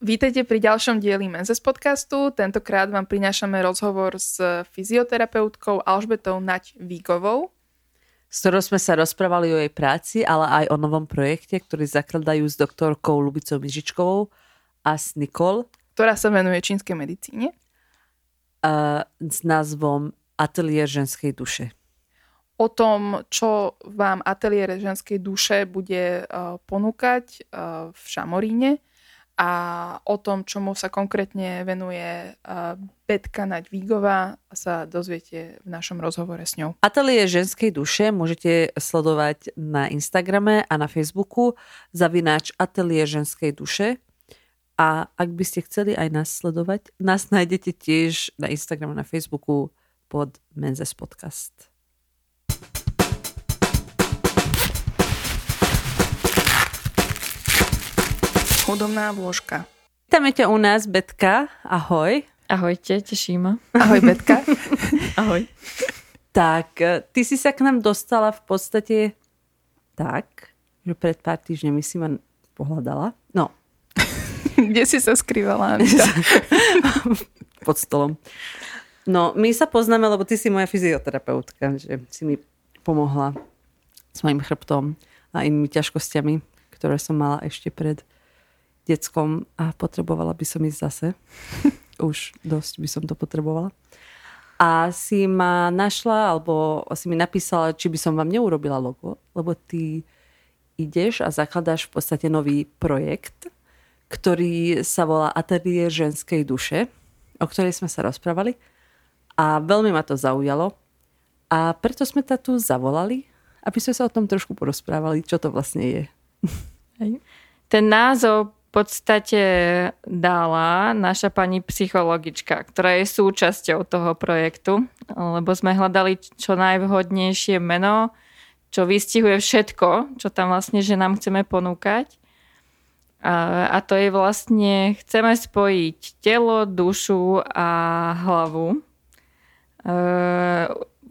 Vítejte pri ďalšom dieli Menzes podcastu. Tentokrát vám prinášame rozhovor s fyzioterapeutkou Alžbetou Nať Víkovou. S ktorou sme sa rozprávali o jej práci, ale aj o novom projekte, ktorý zakladajú s doktorkou Lubicou Mižičkovou a s Nikol. Ktorá sa venuje čínskej medicíne. Uh, s názvom Atelier ženskej duše. O tom, čo vám Atelier ženskej duše bude uh, ponúkať uh, v Šamoríne, a o tom, čomu sa konkrétne venuje Betka Naďvígová, sa dozviete v našom rozhovore s ňou. Atelier ženskej duše môžete sledovať na Instagrame a na Facebooku zavináč Atelier ženskej duše. A ak by ste chceli aj nás sledovať, nás nájdete tiež na Instagrame a na Facebooku pod Menzes Podcast. Chudobná vložka. Vítame ťa u nás, Betka. Ahoj. Ahojte, teší ma. Ahoj, Betka. Ahoj. Tak, e, ty si sa k nám dostala v podstate tak, že pred pár týždňami si ma pohľadala. No. Kde si sa skrývala? Pod stolom. No, my sa poznáme, lebo ty si moja fyzioterapeutka, že si mi pomohla s mojim chrbtom a inými ťažkosťami, ktoré som mala ešte pred deckom a potrebovala by som ísť zase. Už dosť by som to potrebovala. A si ma našla, alebo si mi napísala, či by som vám neurobila logo, lebo ty ideš a zakladáš v podstate nový projekt, ktorý sa volá Atelier ženskej duše, o ktorej sme sa rozprávali. A veľmi ma to zaujalo. A preto sme ta tu zavolali, aby sme sa o tom trošku porozprávali, čo to vlastne je. Ten názov podstate dala naša pani psychologička, ktorá je súčasťou toho projektu, lebo sme hľadali čo najvhodnejšie meno, čo vystihuje všetko, čo tam vlastne, že nám chceme ponúkať. A, a to je vlastne, chceme spojiť telo, dušu a hlavu e,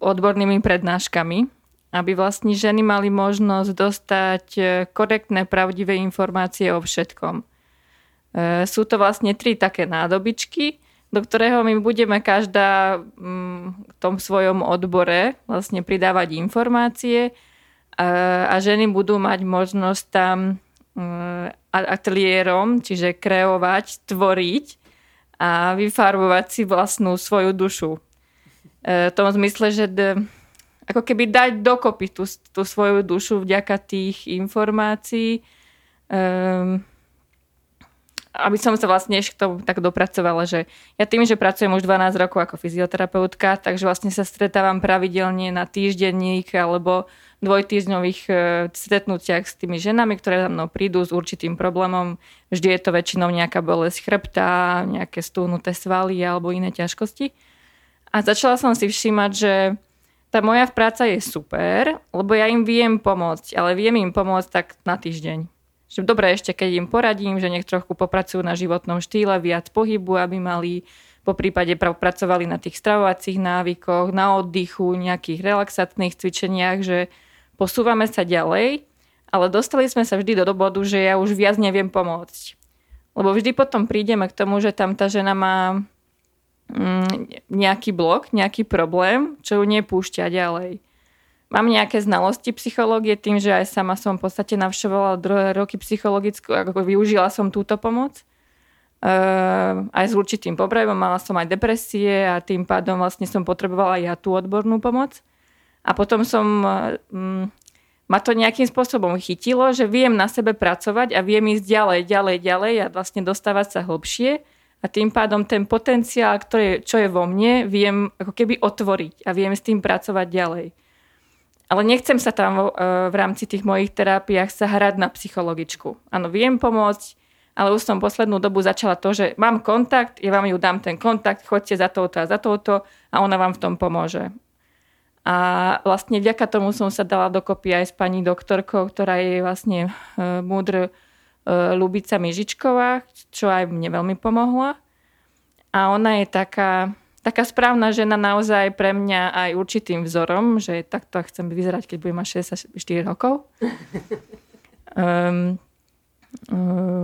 odbornými prednáškami, aby vlastne ženy mali možnosť dostať korektné, pravdivé informácie o všetkom. E, sú to vlastne tri také nádobičky, do ktorého my budeme každá mm, v tom svojom odbore vlastne pridávať informácie a ženy budú mať možnosť tam ateliérom, čiže kreovať, tvoriť a vyfarbovať si vlastnú svoju dušu. E, v tom zmysle, že ako keby dať dokopy tú, tú svoju dušu vďaka tých informácií. Um, aby som sa vlastne ešte k tomu tak dopracovala, že ja tým, že pracujem už 12 rokov ako fyzioterapeutka, takže vlastne sa stretávam pravidelne na týždenník alebo dvojtýždňových e, stretnutiach s tými ženami, ktoré za mnou prídu s určitým problémom. Vždy je to väčšinou nejaká bolesť chrbta, nejaké stúhnuté svaly alebo iné ťažkosti. A začala som si všímať, že tá moja práca je super, lebo ja im viem pomôcť, ale viem im pomôcť tak na týždeň že dobre, ešte keď im poradím, že nech trochu popracujú na životnom štýle, viac pohybu, aby mali po prípade pracovali na tých stravovacích návykoch, na oddychu, nejakých relaxačných cvičeniach, že posúvame sa ďalej, ale dostali sme sa vždy do bodu, že ja už viac neviem pomôcť. Lebo vždy potom prídeme k tomu, že tam tá žena má nejaký blok, nejaký problém, čo ju nepúšťa ďalej. Mám nejaké znalosti psychológie tým, že aj sama som v podstate navštevovala druhé roky psychologickú, ako využila som túto pomoc. Uh, aj s určitým problémom, mala som aj depresie a tým pádom vlastne som potrebovala ja tú odbornú pomoc. A potom som, um, ma to nejakým spôsobom chytilo, že viem na sebe pracovať a viem ísť ďalej, ďalej, ďalej a vlastne dostávať sa hlbšie a tým pádom ten potenciál, ktorý, čo je vo mne, viem ako keby otvoriť a viem s tým pracovať ďalej. Ale nechcem sa tam e, v rámci tých mojich terapiách sa hrať na psychologičku. Áno, viem pomôcť, ale už som poslednú dobu začala to, že mám kontakt, ja vám ju dám ten kontakt, choďte za touto a za touto a ona vám v tom pomôže. A vlastne vďaka tomu som sa dala dokopy aj s pani doktorkou, ktorá je vlastne e, múdr Lubica Mižičková, čo aj mne veľmi pomohla. A ona je taká, taká správna žena naozaj pre mňa aj určitým vzorom, že takto chcem vyzerať, keď budem mať 64 rokov. Um,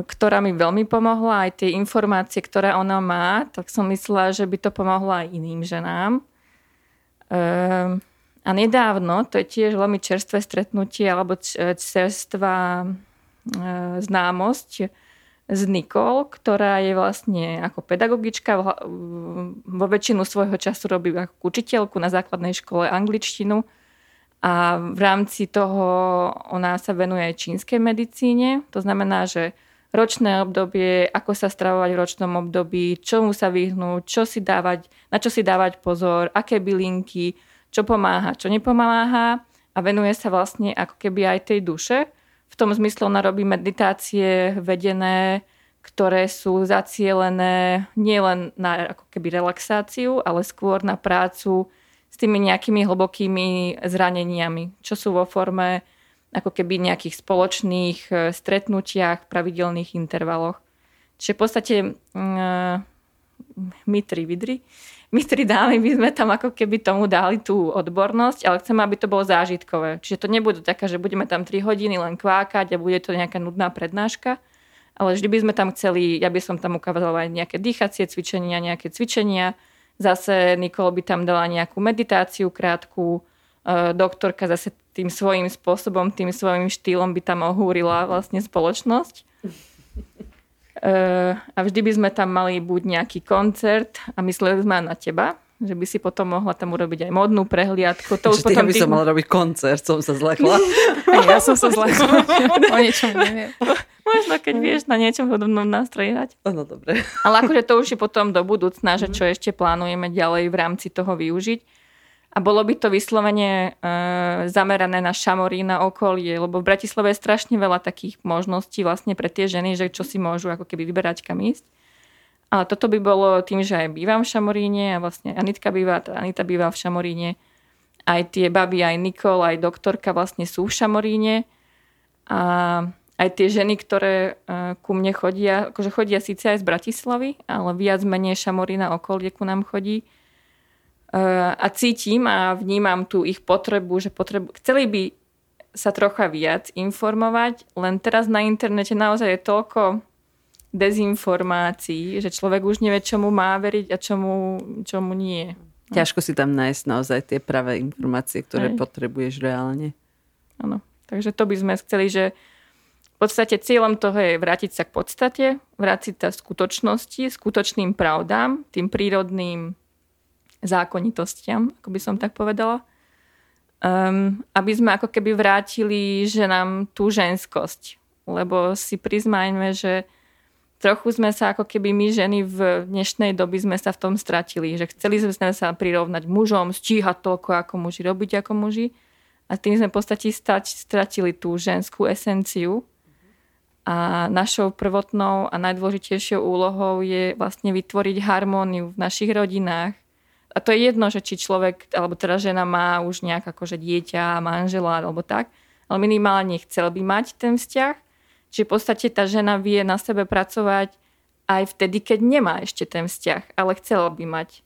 ktorá mi veľmi pomohla, aj tie informácie, ktoré ona má, tak som myslela, že by to pomohlo aj iným ženám. Ehm, a nedávno, to je tiež veľmi čerstvé stretnutie alebo čerstvá e, známosť s Nikol, ktorá je vlastne ako pedagogička, vo väčšinu svojho času robí ako učiteľku na základnej škole angličtinu a v rámci toho ona sa venuje aj čínskej medicíne. To znamená, že ročné obdobie, ako sa stravovať v ročnom období, čomu sa vyhnúť, čo si dávať, na čo si dávať pozor, aké bylinky, čo pomáha, čo nepomáha a venuje sa vlastne ako keby aj tej duše. V tom zmysle ona robí meditácie vedené, ktoré sú zacielené nielen na ako keby relaxáciu, ale skôr na prácu s tými nejakými hlbokými zraneniami, čo sú vo forme ako keby nejakých spoločných e, stretnutiach, pravidelných intervaloch. Čiže v podstate uh, my tri vidry, my tri dámy by sme tam ako keby tomu dali tú odbornosť, ale chceme, aby to bolo zážitkové. Čiže to nebudú také, že budeme tam 3 hodiny len kvákať a bude to nejaká nudná prednáška, ale vždy by sme tam chceli, ja by som tam ukázala aj nejaké dýchacie cvičenia, nejaké cvičenia, Zase Nikol by tam dala nejakú meditáciu krátku, e, doktorka zase tým svojím spôsobom, tým svojím štýlom by tam ohúrila vlastne spoločnosť. E, a vždy by sme tam mali buď nejaký koncert a mysleli sme na teba, že by si potom mohla tam urobiť aj modnú prehliadku. To už potom by som mala robiť koncert, som sa zlekla. ja som sa zlekla. o niečom neviem. Možno, keď vieš na niečom podobnom nástroji hrať. No, dobre. Ale akože to už je potom do budúcna, že čo ešte plánujeme ďalej v rámci toho využiť. A bolo by to vyslovene e, zamerané na šamorí, na okolie, lebo v Bratislave je strašne veľa takých možností vlastne pre tie ženy, že čo si môžu ako keby vyberať kam ísť. Ale toto by bolo tým, že aj bývam v Šamoríne a vlastne Anitka býva, Anita býva v Šamoríne. Aj tie baby, aj Nikol, aj doktorka vlastne sú v Šamoríne. A aj tie ženy, ktoré uh, ku mne chodia, akože chodia síce aj z Bratislavy, ale viac menej Šamorína okolie ku nám chodí. Uh, a cítim a vnímam tú ich potrebu, že potrebu, chceli by sa trocha viac informovať, len teraz na internete naozaj je toľko dezinformácií, že človek už nevie, čomu má veriť a čomu, čomu nie. Ťažko si tam nájsť naozaj tie pravé informácie, ktoré Aj. potrebuješ reálne. Áno, takže to by sme chceli, že v podstate cieľom toho je vrátiť sa k podstate, vrátiť sa skutočnosti, skutočným pravdám, tým prírodným zákonitostiam, ako by som tak povedala. Um, aby sme ako keby vrátili ženám tú ženskosť. Lebo si prizmajme, že trochu sme sa ako keby my ženy v dnešnej doby sme sa v tom stratili. Že chceli sme sa prirovnať mužom, stíhať toľko ako muži, robiť ako muži. A tým sme v podstate stratili tú ženskú esenciu, a našou prvotnou a najdôležitejšou úlohou je vlastne vytvoriť harmóniu v našich rodinách. A to je jedno, že či človek, alebo teda žena má už nejak akože dieťa, manžela alebo tak, ale minimálne chcel by mať ten vzťah. Čiže v podstate tá žena vie na sebe pracovať aj vtedy, keď nemá ešte ten vzťah, ale chcela by mať.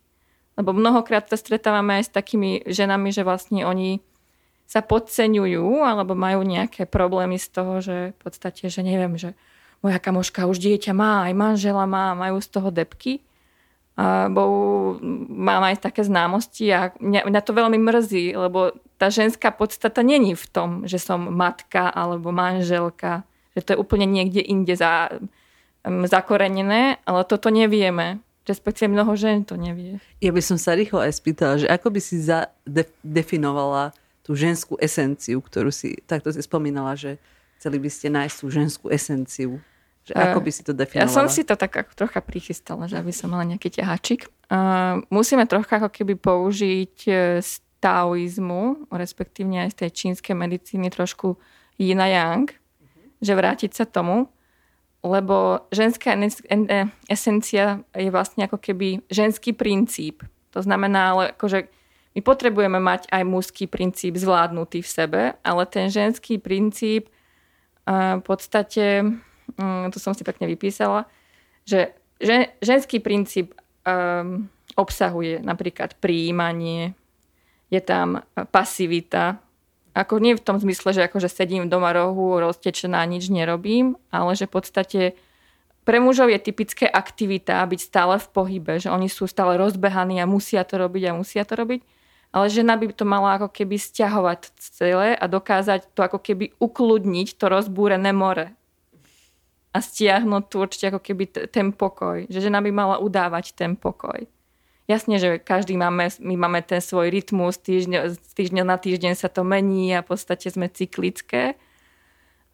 Lebo mnohokrát sa stretávame aj s takými ženami, že vlastne oni sa podceňujú alebo majú nejaké problémy z toho, že v podstate, že neviem, že moja kamoška už dieťa má, aj manžela má, majú z toho depky. Bo mám aj také známosti a mňa, mňa to veľmi mrzí, lebo tá ženská podstata není v tom, že som matka alebo manželka, že to je úplne niekde inde za, zakorenené, ale toto nevieme respektíve mnoho žen to nevie. Ja by som sa rýchlo aj spýtala, že ako by si zadefinovala tú ženskú esenciu, ktorú si, takto si spomínala, že chceli by ste nájsť tú ženskú esenciu. Že ako by si to definovala? Ja som si to tak ako trocha prichystala, že aby som mala nejaký ťaháčik. Uh, musíme trocha ako keby použiť e, z taoizmu, respektívne aj z tej čínskej medicíny trošku yin a yang, uh-huh. že vrátiť sa tomu, lebo ženská esencia je vlastne ako keby ženský princíp. To znamená, ale akože my potrebujeme mať aj mužský princíp zvládnutý v sebe, ale ten ženský princíp v podstate, mm, to som si pekne vypísala, že ženský princíp um, obsahuje napríklad príjmanie, je tam pasivita, Ako nie v tom zmysle, že akože sedím doma rohu, roztečená, nič nerobím, ale že v podstate pre mužov je typické aktivita byť stále v pohybe, že oni sú stále rozbehaní a musia to robiť a musia to robiť. Ale žena by to mala ako keby stiahovať celé a dokázať to ako keby ukludniť to rozbúrené more. A stiahnuť tu určite ako keby t- ten pokoj. Že žena by mala udávať ten pokoj. Jasne, že každý máme, my máme ten svoj rytmus, z týždňa na týždeň sa to mení a v podstate sme cyklické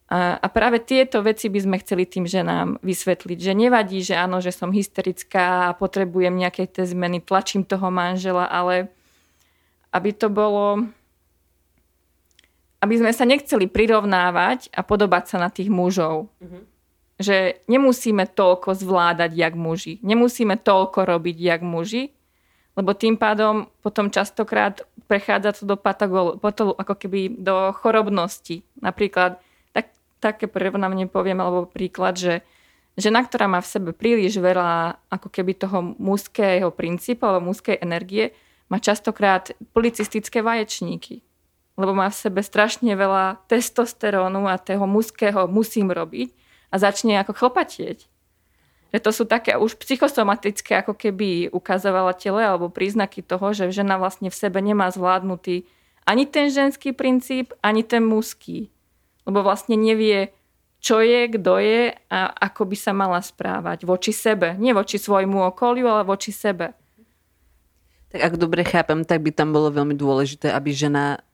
a, a práve tieto veci by sme chceli tým ženám vysvetliť, že nevadí, že áno, že som hysterická a potrebujem nejaké tie zmeny, tlačím toho manžela, ale aby to bolo aby sme sa nechceli prirovnávať a podobať sa na tých mužov. Mm-hmm. Že nemusíme toľko zvládať, jak muži. Nemusíme toľko robiť, jak muži, lebo tým pádom potom častokrát prechádza to do patogol, ako keby do chorobnosti. Napríklad také prirovnanie poviem, alebo príklad, že žena, ktorá má v sebe príliš veľa ako keby toho mužského princípu alebo mužskej energie, má častokrát policistické vaječníky. Lebo má v sebe strašne veľa testosterónu a toho mužského musím robiť a začne ako chlpatieť. Že to sú také už psychosomatické ako keby ukazovateľe alebo príznaky toho, že žena vlastne v sebe nemá zvládnutý ani ten ženský princíp, ani ten mužský lebo vlastne nevie, čo je, kto je a ako by sa mala správať voči sebe. Nie voči svojmu okoliu, ale voči sebe. Tak ak dobre chápem, tak by tam bolo veľmi dôležité, aby žena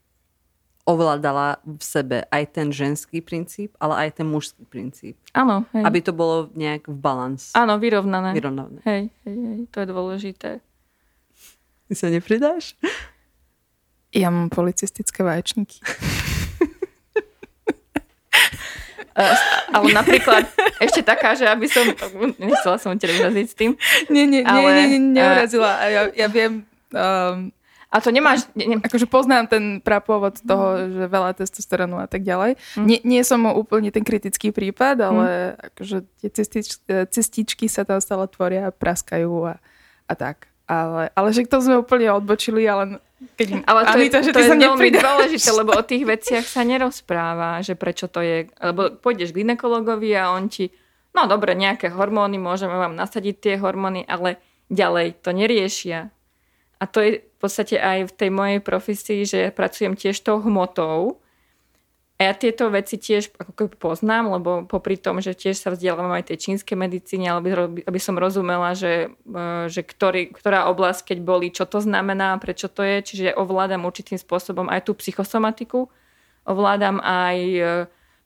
ovládala v sebe aj ten ženský princíp, ale aj ten mužský princíp. Áno. Hej. Aby to bolo nejak v balans. Áno, vyrovnané. Vyrovnané. Hej, hej, hej, to je dôležité. Ty sa nepridáš? Ja mám policistické vaječníky. Uh, ale napríklad ešte taká, že aby som... Nechcela som ťa uraziť s tým. Nie, nie, ale, nie, nie, nie neurazila. Ja, ja viem... Um, a to nemáš... Ne, akože poznám ten prapôvod toho, že veľa testosterónu a tak ďalej. Mm. Nie, nie som úplne ten kritický prípad, ale mm. akože tie cestič, cestičky sa tam stále tvoria, praskajú a, a tak. Ale, ale že to sme úplne odbočili, ale keď, ale to, Anita, je, že to je veľmi dôležité, lebo o tých veciach sa nerozpráva, že prečo to je. Lebo pôjdeš k ginekologovi a on ti, no dobre, nejaké hormóny, môžeme vám nasadiť tie hormóny, ale ďalej to neriešia. A to je v podstate aj v tej mojej profesii, že pracujem tiež tou hmotou, a ja tieto veci tiež ako poznám, lebo popri tom, že tiež sa vzdelávam aj tej čínskej medicíne, aby, aby som rozumela, že, e, že ktorý, ktorá oblasť, keď boli, čo to znamená, prečo to je. Čiže ovládam určitým spôsobom aj tú psychosomatiku, ovládam aj e,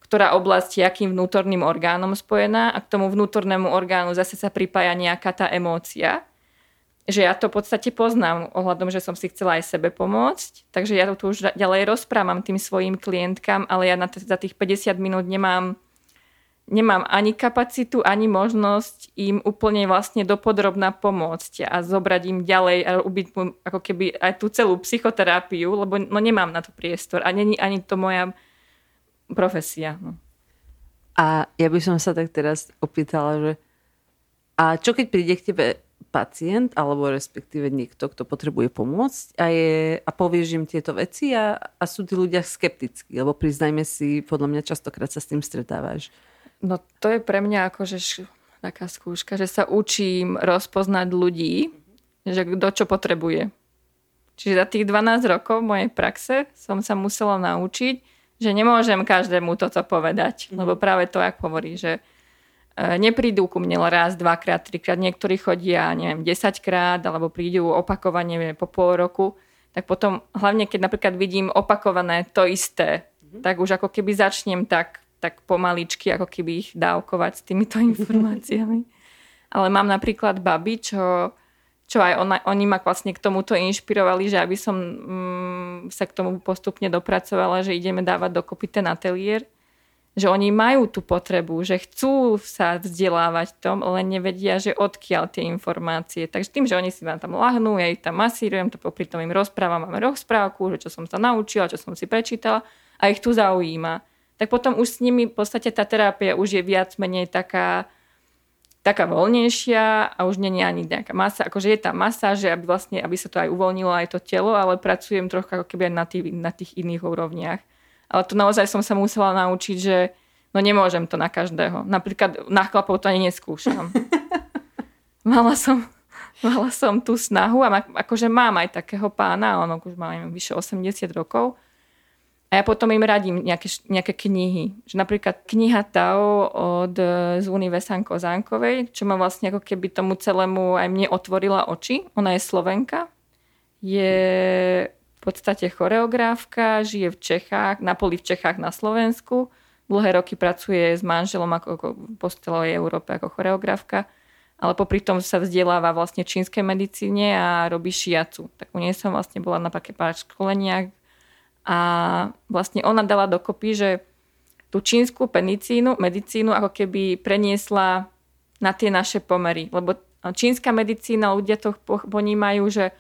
ktorá oblasť je akým vnútorným orgánom spojená a k tomu vnútornému orgánu zase sa pripája nejaká tá emócia že ja to v podstate poznám ohľadom, že som si chcela aj sebe pomôcť, takže ja to tu už ďalej rozprávam tým svojim klientkám, ale ja na t- za tých 50 minút nemám, nemám ani kapacitu, ani možnosť im úplne vlastne dopodrobná pomôcť a zobrať im ďalej a ubiť mu ako keby aj tú celú psychoterapiu, lebo no nemám na to priestor a není ani to moja profesia. No. A ja by som sa tak teraz opýtala, že a čo keď príde k tebe pacient, alebo respektíve niekto, kto potrebuje pomôcť a, je, a povieš im tieto veci a, a sú tí ľudia skeptickí, lebo priznajme si, podľa mňa častokrát sa s tým stretávaš. No to je pre mňa ako, že taká skúška, že sa učím rozpoznať ľudí, že kto čo potrebuje. Čiže za tých 12 rokov mojej praxe som sa musela naučiť, že nemôžem každému toto povedať, lebo práve to, ako hovorí, že neprídu ku mne raz, dvakrát, trikrát, niektorí chodia, neviem, desaťkrát, alebo prídu opakovane po pol roku, tak potom, hlavne keď napríklad vidím opakované to isté, mm-hmm. tak už ako keby začnem tak, tak pomaličky, ako keby ich dávkovať s týmito informáciami. Ale mám napríklad babi, čo, čo aj ona, oni ma vlastne k tomuto inšpirovali, že aby som mm, sa k tomu postupne dopracovala, že ideme dávať dokopy ten ateliér že oni majú tú potrebu, že chcú sa vzdelávať tom, len nevedia, že odkiaľ tie informácie. Takže tým, že oni si vám tam lahnú, ja ich tam masírujem, to popri tom im rozprávam, máme rozprávku, že čo som sa naučila, čo som si prečítala a ich tu zaujíma. Tak potom už s nimi v podstate tá terapia už je viac menej taká, taká voľnejšia a už nie je ani nejaká masa, akože je tá masa, že aby vlastne, aby sa to aj uvoľnilo aj to telo, ale pracujem trochu ako keby aj na tých, na tých iných úrovniach Ale to naozaj som sa musela naučiť, že no nemôžem to na každého. Napríklad na chlapov to ani neskúšam. mala som, mala som tú snahu a akože mám aj takého pána, on už má vyše 80 rokov. A ja potom im radím nejaké, nejaké knihy. Že napríklad kniha Tao od Zúny Vesanko Zánkovej, čo ma vlastne ako keby tomu celému aj mne otvorila oči. Ona je Slovenka. Je podstate choreografka, žije v Čechách, na poli v Čechách na Slovensku. Dlhé roky pracuje s manželom ako, ako po celej Európe ako choreografka ale popri tom sa vzdeláva vlastne čínskej medicíne a robí šiacu. Tak u nej som vlastne bola na také pár školeniach a vlastne ona dala dokopy, že tú čínsku medicínu, medicínu ako keby preniesla na tie naše pomery. Lebo čínska medicína, ľudia to ponímajú, že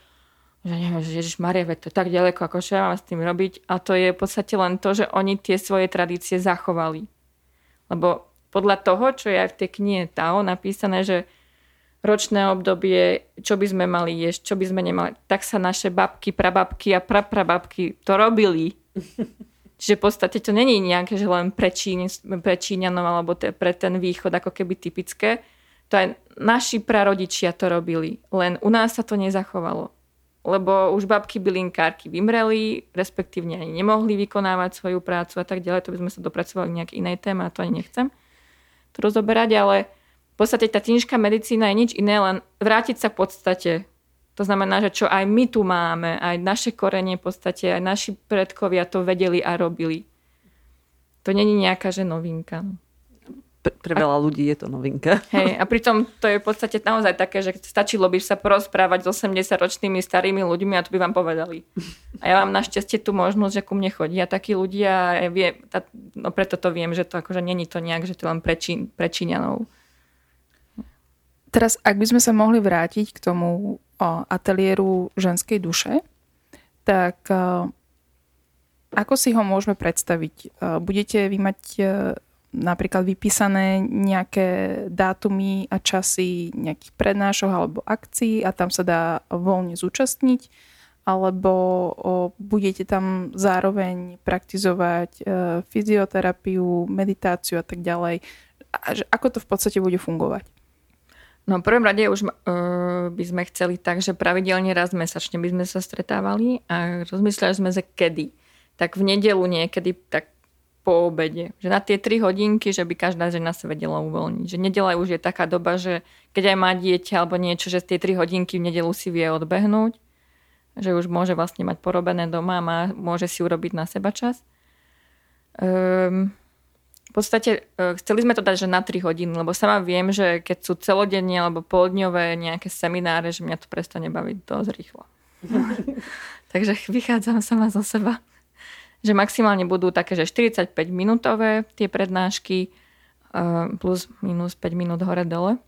že neviem, že Ježiš Maria, to je tak ďaleko, ako čo ja mám s tým robiť. A to je v podstate len to, že oni tie svoje tradície zachovali. Lebo podľa toho, čo je aj v tej knihe Tao napísané, že ročné obdobie, čo by sme mali jesť, čo by sme nemali. Tak sa naše babky, prababky a praprababky to robili. Čiže v podstate to není nejaké, že len pre, Číň, pre Číňanom alebo te, pre ten východ ako keby typické. To aj naši prarodičia to robili, len u nás sa to nezachovalo. Lebo už babky bylinkárky vymreli, respektívne ani nemohli vykonávať svoju prácu a tak ďalej. To by sme sa dopracovali k nejakej inej téme a to ani nechcem to rozoberať, ale v podstate tá čínska medicína je nič iné, len vrátiť sa v podstate. To znamená, že čo aj my tu máme, aj naše korenie v podstate, aj naši predkovia to vedeli a robili. To není nejaká, že novinka. Pre, veľa ľudí je to novinka. Hej, a pritom to je v podstate naozaj také, že stačilo by sa porozprávať s 80-ročnými starými ľuďmi a to by vám povedali. A ja mám našťastie tú možnosť, že ku mne chodia takí ľudia a vie, tá, no preto to viem, že to akože není to nejak, že to len pre, Čín, pre Číňanov. Teraz, ak by sme sa mohli vrátiť k tomu o, ateliéru ženskej duše, tak o, ako si ho môžeme predstaviť? O, budete vy mať o, napríklad vypísané nejaké dátumy a časy nejakých prednášok alebo akcií a tam sa dá voľne zúčastniť? Alebo budete tam zároveň praktizovať o, fyzioterapiu, meditáciu a tak ďalej? Ako to v podstate bude fungovať? No v prvom rade už uh, by sme chceli tak, že pravidelne raz mesačne by sme sa stretávali a rozmysleli sme sa kedy. Tak v nedelu niekedy, tak po obede. Že na tie 3 hodinky, že by každá žena sa vedela uvoľniť. Že nedela už je taká doba, že keď aj má dieťa alebo niečo, že z tie 3 hodinky v nedelu si vie odbehnúť. Že už môže vlastne mať porobené doma a má, môže si urobiť na seba čas. Um, podstate e, chceli sme to dať, že na 3 hodiny, lebo sama viem, že keď sú celodenne alebo poldňové nejaké semináre, že mňa to prestane baviť dosť rýchlo. Takže vychádzam sama zo seba. Že maximálne budú také, že 45 minútové tie prednášky e, plus minus 5 minút hore-dole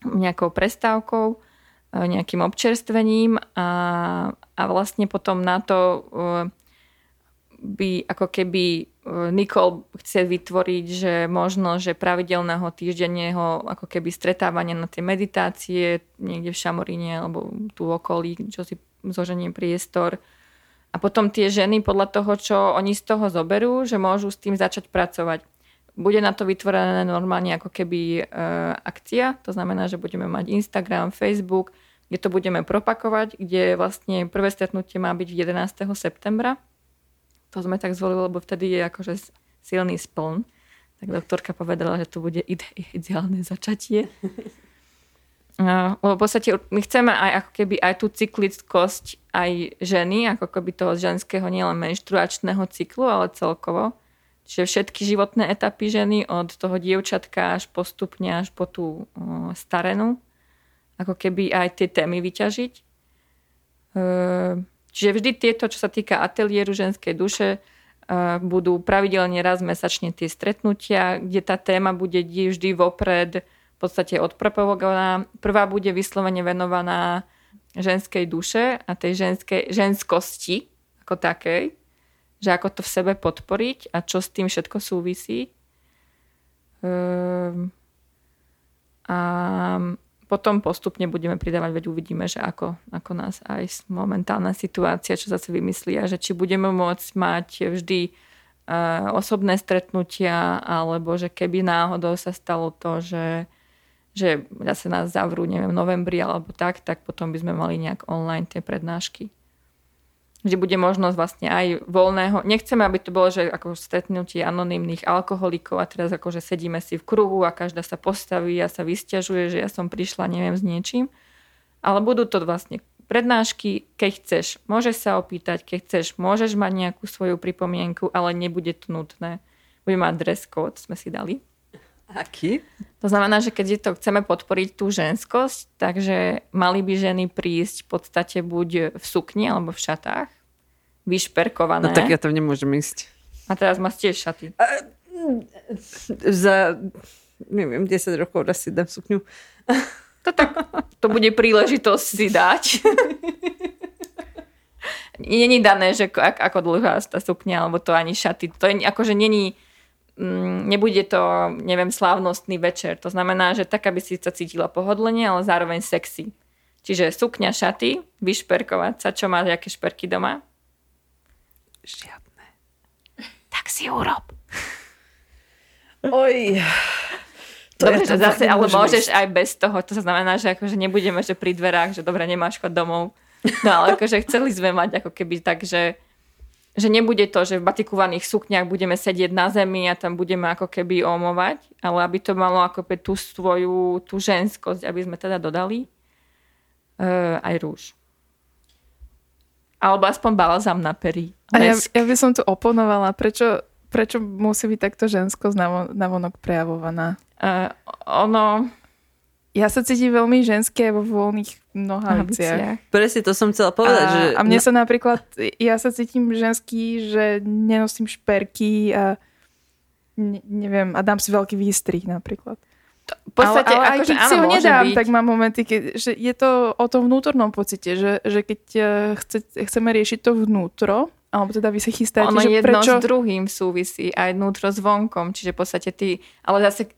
nejakou prestávkou, e, nejakým občerstvením a, a vlastne potom na to by ako keby e, Nikol chce vytvoriť, že možno, že pravidelného týždenného ako keby stretávania na tie meditácie niekde v Šamoríne alebo tu v okolí, čo si zoženie priestor. A potom tie ženy podľa toho, čo oni z toho zoberú, že môžu s tým začať pracovať. Bude na to vytvorené normálne ako keby e, akcia, to znamená, že budeme mať Instagram, Facebook, kde to budeme propakovať, kde vlastne prvé stretnutie má byť 11. septembra to sme tak zvolili, lebo vtedy je akože silný spln. Tak doktorka povedala, že to bude ide, ideálne začatie. lebo v podstate my chceme aj ako keby aj tú cyklickosť aj ženy, ako keby toho ženského nielen menštruačného cyklu, ale celkovo. Čiže všetky životné etapy ženy od toho dievčatka až postupne až po tú starenu. Ako keby aj tie témy vyťažiť. E, Čiže vždy tieto, čo sa týka ateliéru ženskej duše, e, budú pravidelne raz mesačne tie stretnutia, kde tá téma bude vždy vopred v podstate odpropagovaná. Prvá bude vyslovene venovaná ženskej duše a tej ženskej, ženskosti ako takej, že ako to v sebe podporiť a čo s tým všetko súvisí. Um, a potom postupne budeme pridávať, veď uvidíme, že ako, ako nás aj momentálna situácia, čo zase vymyslia, že či budeme môcť mať vždy osobné stretnutia, alebo že keby náhodou sa stalo to, že, že zase nás zavrú, neviem, v novembri alebo tak, tak potom by sme mali nejak online tie prednášky. Že bude možnosť vlastne aj voľného. Nechceme, aby to bolo, že ako stretnutie anonimných alkoholikov a teraz akože sedíme si v kruhu a každá sa postaví a sa vysťažuje, že ja som prišla, neviem, s niečím. Ale budú to vlastne prednášky, keď chceš, môžeš sa opýtať, keď chceš, môžeš mať nejakú svoju pripomienku, ale nebude to nutné. Bude mať dress code, sme si dali. Aký? To znamená, že keď to chceme podporiť tú ženskosť, takže mali by ženy prísť v podstate buď v sukni alebo v šatách, vyšperkované. No tak ja tam nemôžem ísť. A teraz máš tiež šaty. A, za, neviem, 10 rokov raz si dám sukňu. To, tak, to bude príležitosť si dať. není dané, že ako, ako dlhá tá sukňa, alebo to ani šaty. To je akože není, mm, nebude to, neviem, slávnostný večer. To znamená, že tak, aby si sa cítila pohodlne, ale zároveň sexy. Čiže sukňa, šaty, vyšperkovať sa. Čo máš, aké šperky doma? Žiadne. Tak si urob. Oj. To dobre, že zase, ale môžeš ísť. aj bez toho. To znamená, že akože nebudeme, že pri dverách, že dobre, nemáš chod domov. No ale akože chceli sme mať ako keby tak, že, že nebude to, že v batikovaných sukniach budeme sedieť na zemi a tam budeme ako keby omovať, ale aby to malo ako keby tú svoju, tú ženskosť, aby sme teda dodali uh, aj rúž. Alebo aspoň balzam na pery. A ja, ja by som tu oponovala, prečo, prečo musí byť takto ženskosť navonok prejavovaná? Uh, ono... Ja sa cítim veľmi ženské vo voľných nohaviciach. Presne to som chcela povedať. A, že... a mne sa napríklad, ja sa cítim ženský, že nenosím šperky a ne, neviem, a dám si veľký výstrih napríklad. To, v podstate, ale, ale aj keď áno, si ho nedám, byť. tak mám momenty, keď, že je to o tom vnútornom pocite, že, že keď eh, chce, chceme riešiť to vnútro, alebo teda vy sa chystáte, ono že jedno prečo... s druhým súvisí, aj vnútro s vonkom, čiže v podstate ty, ale zase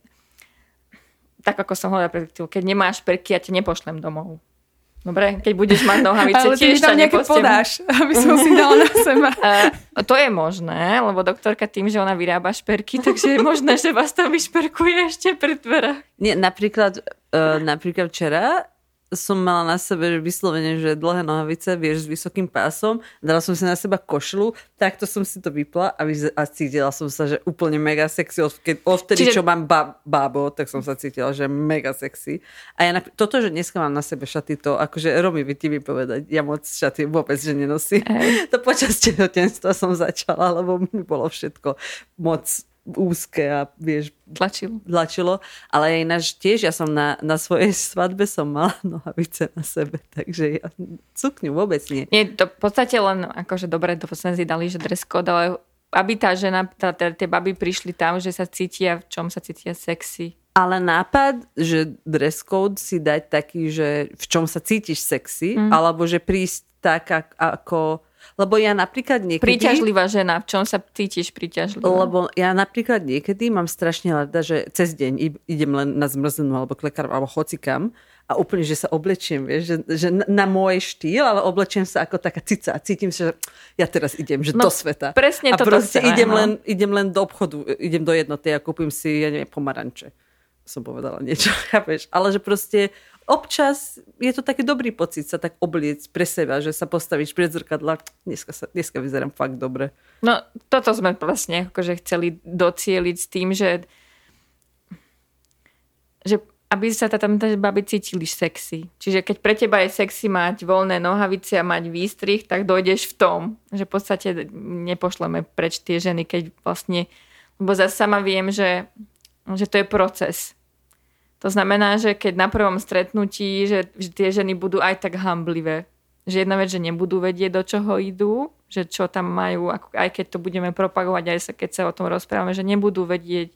tak ako som hovorila pred keď nemáš perky, ja ťa nepošlem domov. Dobre, keď budeš mať nohavice, Ale tiež ťa nepošlem. podáš, aby som si dala na seba. Uh, to je možné, lebo doktorka tým, že ona vyrába šperky, takže je možné, že vás tam vyšperkuje ešte pri dverách. Nie, napríklad, uh, napríklad včera som mala na sebe že vyslovene, že dlhé nohavice, vieš, s vysokým pásom, dala som si na seba košlu, takto som si to vypla a, vyz- a cítila som sa, že úplne mega sexy. Odvtedy, Čiže... čo mám ba- bábo, tak som sa cítila, že mega sexy. A ja nap- toto, že dneska mám na sebe šaty, to akože Romy by ti vypovedať, ja moc šaty vôbec, že nenosím. Hey. To počas tehotenstva som začala, lebo mi bolo všetko moc úzke a vieš... Tlačilo. Tlačilo. Ale ináč tiež ja som na, na svojej svadbe som mala nohavice na sebe, takže ja cukňu vôbec nie. Nie, to v podstate len akože dobre, to sme si dali, že dress code, ale aby tá žena, tá, tá, tie baby prišli tam, že sa cítia, v čom sa cítia sexy. Ale nápad, že dress code si dať taký, že v čom sa cítiš sexy, mm. alebo že prísť tak ako lebo ja napríklad niekedy... Príťažlivá žena, v čom sa cítiš príťažlivá? Lebo ja napríklad niekedy mám strašne rada, že cez deň idem len na zmrznú alebo klekár alebo chocikam a úplne, že sa oblečiem, vieš, že, že na môj štýl, ale oblečiem sa ako taká cica a cítim sa, že ja teraz idem, že no, do sveta. Presne a proste chceme, idem, no. len, idem len do obchodu, idem do jednoty a kúpim si, ja neviem, pomaranče. Som povedala niečo, chápeš? Ale že proste občas je to taký dobrý pocit sa tak obliec pre seba, že sa postavíš pred zrkadla. Dneska, sa, dneska vyzerám fakt dobre. No, toto sme vlastne akože chceli docieliť s tým, že, že aby sa tam tie baby cítili sexy. Čiže keď pre teba je sexy mať voľné nohavice a mať výstrih, tak dojdeš v tom, že v podstate nepošleme preč tie ženy, keď vlastne, lebo zase sama viem, že, že to je proces to znamená, že keď na prvom stretnutí, že, že tie ženy budú aj tak hamblivé. Že jedna vec, že nebudú vedieť, do čoho idú, že čo tam majú, aj keď to budeme propagovať, aj sa, keď sa o tom rozprávame, že nebudú vedieť,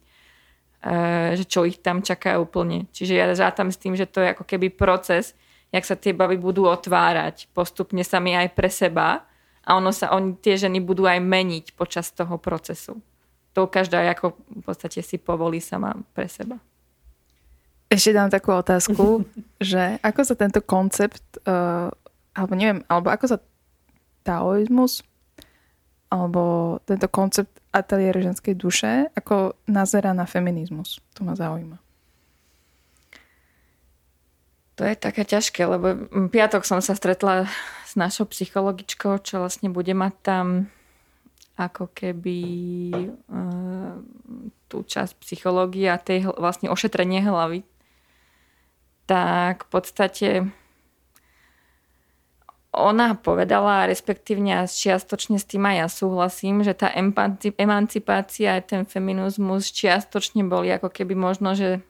e, že čo ich tam čaká úplne. Čiže ja rátam s tým, že to je ako keby proces, jak sa tie bavy budú otvárať postupne sami aj pre seba a ono sa, oni, tie ženy budú aj meniť počas toho procesu. To každá ako v podstate si povolí sama pre seba. Ešte dám takú otázku, že ako sa tento koncept, uh, alebo neviem, alebo ako sa taoizmus, alebo tento koncept ateliér ženskej duše, ako nazera na feminizmus. To ma zaujíma. To je také ťažké, lebo piatok som sa stretla s našou psychologičkou, čo vlastne bude mať tam ako keby uh, tú časť psychológie a tej vlastne ošetrenie hlavy. Tak v podstate ona povedala, respektívne a čiastočne s tým aj ja súhlasím, že tá emancipácia a ten feminizmus čiastočne boli ako keby možno, že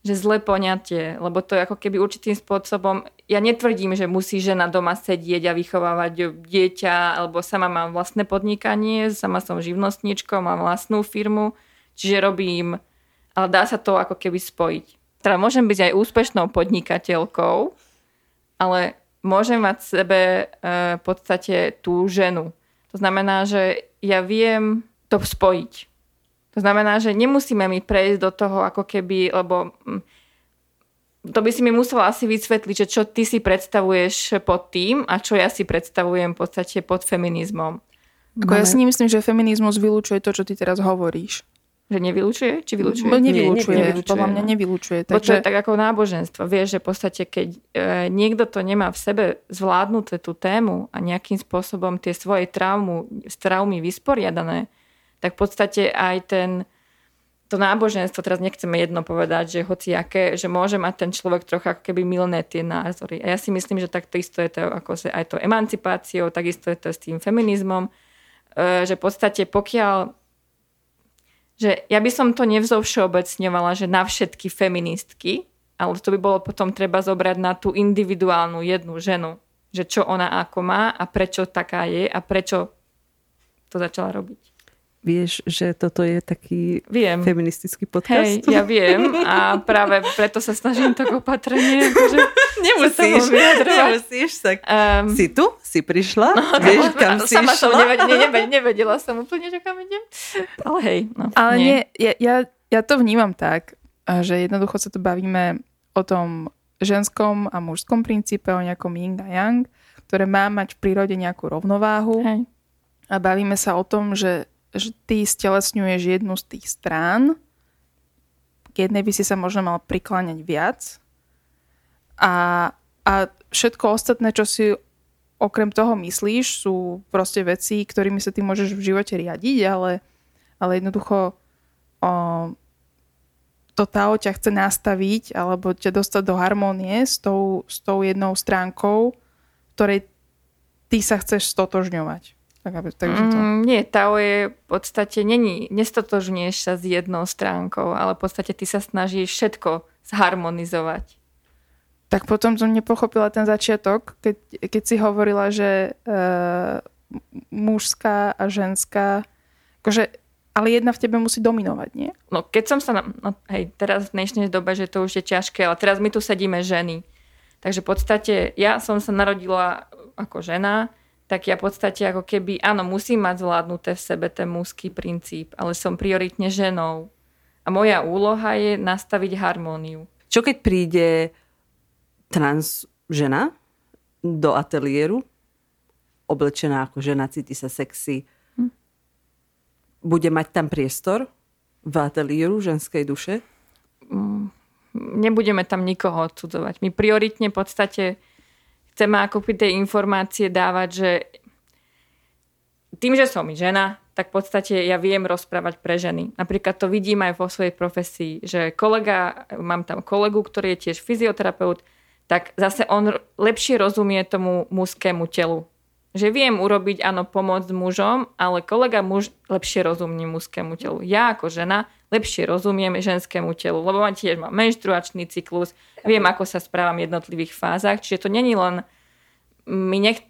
že zlé poňatie, lebo to je ako keby určitým spôsobom, ja netvrdím, že musí žena doma sedieť a vychovávať dieťa, alebo sama mám vlastné podnikanie, sama som živnostníčkou, mám vlastnú firmu, čiže robím, ale dá sa to ako keby spojiť. Teda môžem byť aj úspešnou podnikateľkou, ale môžem mať v sebe e, v podstate tú ženu. To znamená, že ja viem to spojiť to znamená, že nemusíme mi prejsť do toho ako keby, lebo mm, to by si mi musela asi vysvetliť, že čo ty si predstavuješ pod tým a čo ja si predstavujem v podstate pod feminizmom. Ako ja si nemyslím, že feminizmus vylúčuje to, čo ty teraz hovoríš. Že nevylučuje? Či vylučuje? No, nevylučuje. Nie, nevylučuje. Podľa mňa nevylučuje. Takže... to je tak ako náboženstvo. Vieš, že v podstate, keď e, niekto to nemá v sebe zvládnuté tú tému a nejakým spôsobom tie svoje traumu, traumy vysporiadané, tak v podstate aj ten, to náboženstvo, teraz nechceme jedno povedať, že hoci aké, že môže mať ten človek trocha ako keby milné tie názory. A ja si myslím, že takto isto je to ako aj to emancipáciou, takisto je to s tým feminizmom, e, že v podstate pokiaľ že ja by som to nevzovšeobecňovala, že na všetky feministky, ale to by bolo potom treba zobrať na tú individuálnu jednu ženu, že čo ona ako má a prečo taká je a prečo to začala robiť. Vieš, že toto je taký viem. feministický podcast? Hej, ja viem a práve preto sa snažím tak opatrne. Akože nemusíš, nemusíš. Tak um, si tu? Si prišla? No, Vieš, kam no, si sama som nevedela, neved, nevedela som úplne, že kam idem. Ale hej. No, Ale nie, nie ja, ja to vnímam tak, že jednoducho sa tu bavíme o tom ženskom a mužskom princípe, o nejakom yin a yang, ktoré má mať v prírode nejakú rovnováhu. Hej. A bavíme sa o tom, že že ty stelesňuješ jednu z tých strán, k jednej by si sa možno mal prikláňať viac a, a všetko ostatné, čo si okrem toho myslíš, sú proste veci, ktorými sa ty môžeš v živote riadiť, ale, ale jednoducho o, to Tao ťa chce nastaviť alebo ťa dostať do harmónie s tou, s tou jednou stránkou, ktorej ty sa chceš stotožňovať. Tak, aby, takže to... Mm, nie, Tao je v podstate, není, nestotožňuješ sa s jednou stránkou, ale v podstate ty sa snažíš všetko zharmonizovať. Tak potom som nepochopila ten začiatok, keď, keď si hovorila, že e, mužská a ženská, akože, ale jedna v tebe musí dominovať, nie? No keď som sa, na, no hej, teraz v dnešnej dobe, že to už je ťažké, ale teraz my tu sedíme ženy. Takže v podstate ja som sa narodila ako žena, tak ja v podstate ako keby, áno, musím mať zvládnuté v sebe ten mužský princíp, ale som prioritne ženou. A moja úloha je nastaviť harmóniu. Čo keď príde trans žena do ateliéru, oblečená ako žena, cíti sa sexy, hm. bude mať tam priestor v ateliéru ženskej duše? Mm, nebudeme tam nikoho odsudzovať. My prioritne v podstate chceme ako tej informácie dávať, že tým, že som žena, tak v podstate ja viem rozprávať pre ženy. Napríklad to vidím aj vo svojej profesii, že kolega, mám tam kolegu, ktorý je tiež fyzioterapeut, tak zase on lepšie rozumie tomu mužskému telu. Že viem urobiť, áno, pomoc mužom, ale kolega muž lepšie rozumie mužskému telu. Ja ako žena lepšie rozumiem ženskému telu, lebo mám tiež mám menštruačný cyklus, viem, ako sa správam v jednotlivých fázach, čiže to není len my nech,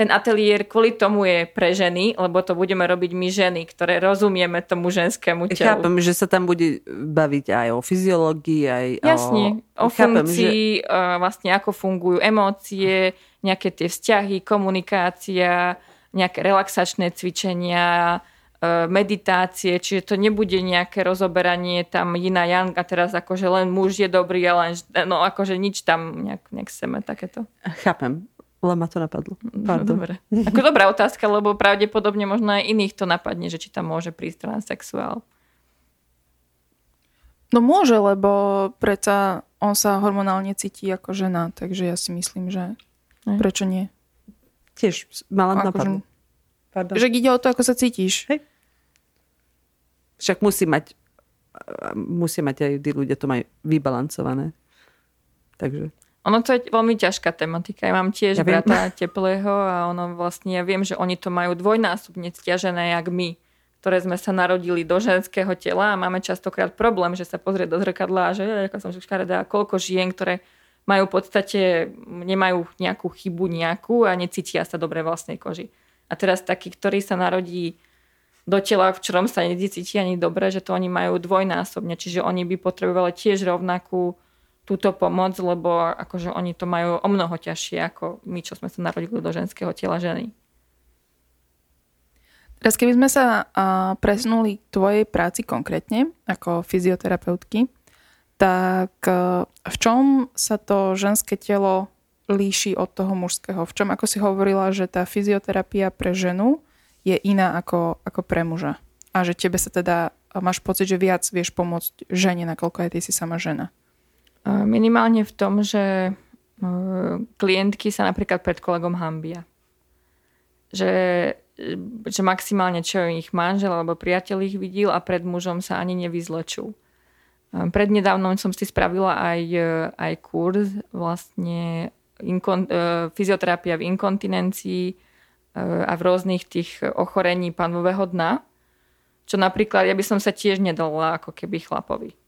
ten ateliér kvôli tomu je pre ženy, lebo to budeme robiť my ženy, ktoré rozumieme tomu ženskému telu. Chápem, že sa tam bude baviť aj o fyziológii, aj Jasne, o, o Chápem, funkcii, že... vlastne ako fungujú emócie, nejaké tie vzťahy, komunikácia, nejaké relaxačné cvičenia, E, meditácie, čiže to nebude nejaké rozoberanie tam Jina Yang a teraz akože len muž je dobrý a len, no akože nič tam nejak nechceme takéto. Chápem. Len ma to napadlo. No, Pardon. Dobre. Ako dobrá otázka, lebo pravdepodobne možno aj iných to napadne, že či tam môže prísť transexuál. No môže, lebo predsa on sa hormonálne cíti ako žena, takže ja si myslím, že Hej. prečo nie? Tiež ma len Akože- napadlo. Pardon. Že ide o to, ako sa cítiš. Však musí mať musí mať aj tí ľudia to majú vybalancované. Takže Ono to je veľmi ťažká tematika. Ja mám tiež Ja viem. brata teplého a ono vlastne, ja viem, že oni to majú dvojnásobne stiažené, jak my, ktoré sme sa narodili do ženského tela a máme častokrát problém, že sa pozrie do zrkadla a že ako som škaredá, koľko žien, ktoré majú v podstate, nemajú nejakú chybu nejakú a necítia sa dobre vlastnej koži. A teraz takí, ktorí sa narodí do tela, v ktorom sa necíti ani dobre, že to oni majú dvojnásobne. Čiže oni by potrebovali tiež rovnakú túto pomoc, lebo akože oni to majú o mnoho ťažšie ako my, čo sme sa narodili do ženského tela ženy. Teraz keby sme sa a, presunuli k tvojej práci konkrétne, ako fyzioterapeutky, tak a, v čom sa to ženské telo líši od toho mužského? V čom, ako si hovorila, že tá fyzioterapia pre ženu je iná ako, ako pre muža? A že tebe sa teda, máš pocit, že viac vieš pomôcť žene, nakoľko aj ty si sama žena. E, Minimálne v tom, že e, klientky sa napríklad pred kolegom hambia. Že, že maximálne čo ich manžel alebo priateľ ich videl a pred mužom sa ani nevyzlečú. E, Prednedávnom som si spravila aj, aj kurz vlastne inkon, fyzioterapia v inkontinencii a v rôznych tých ochorení panového dna, čo napríklad ja by som sa tiež nedala ako keby chlapovi.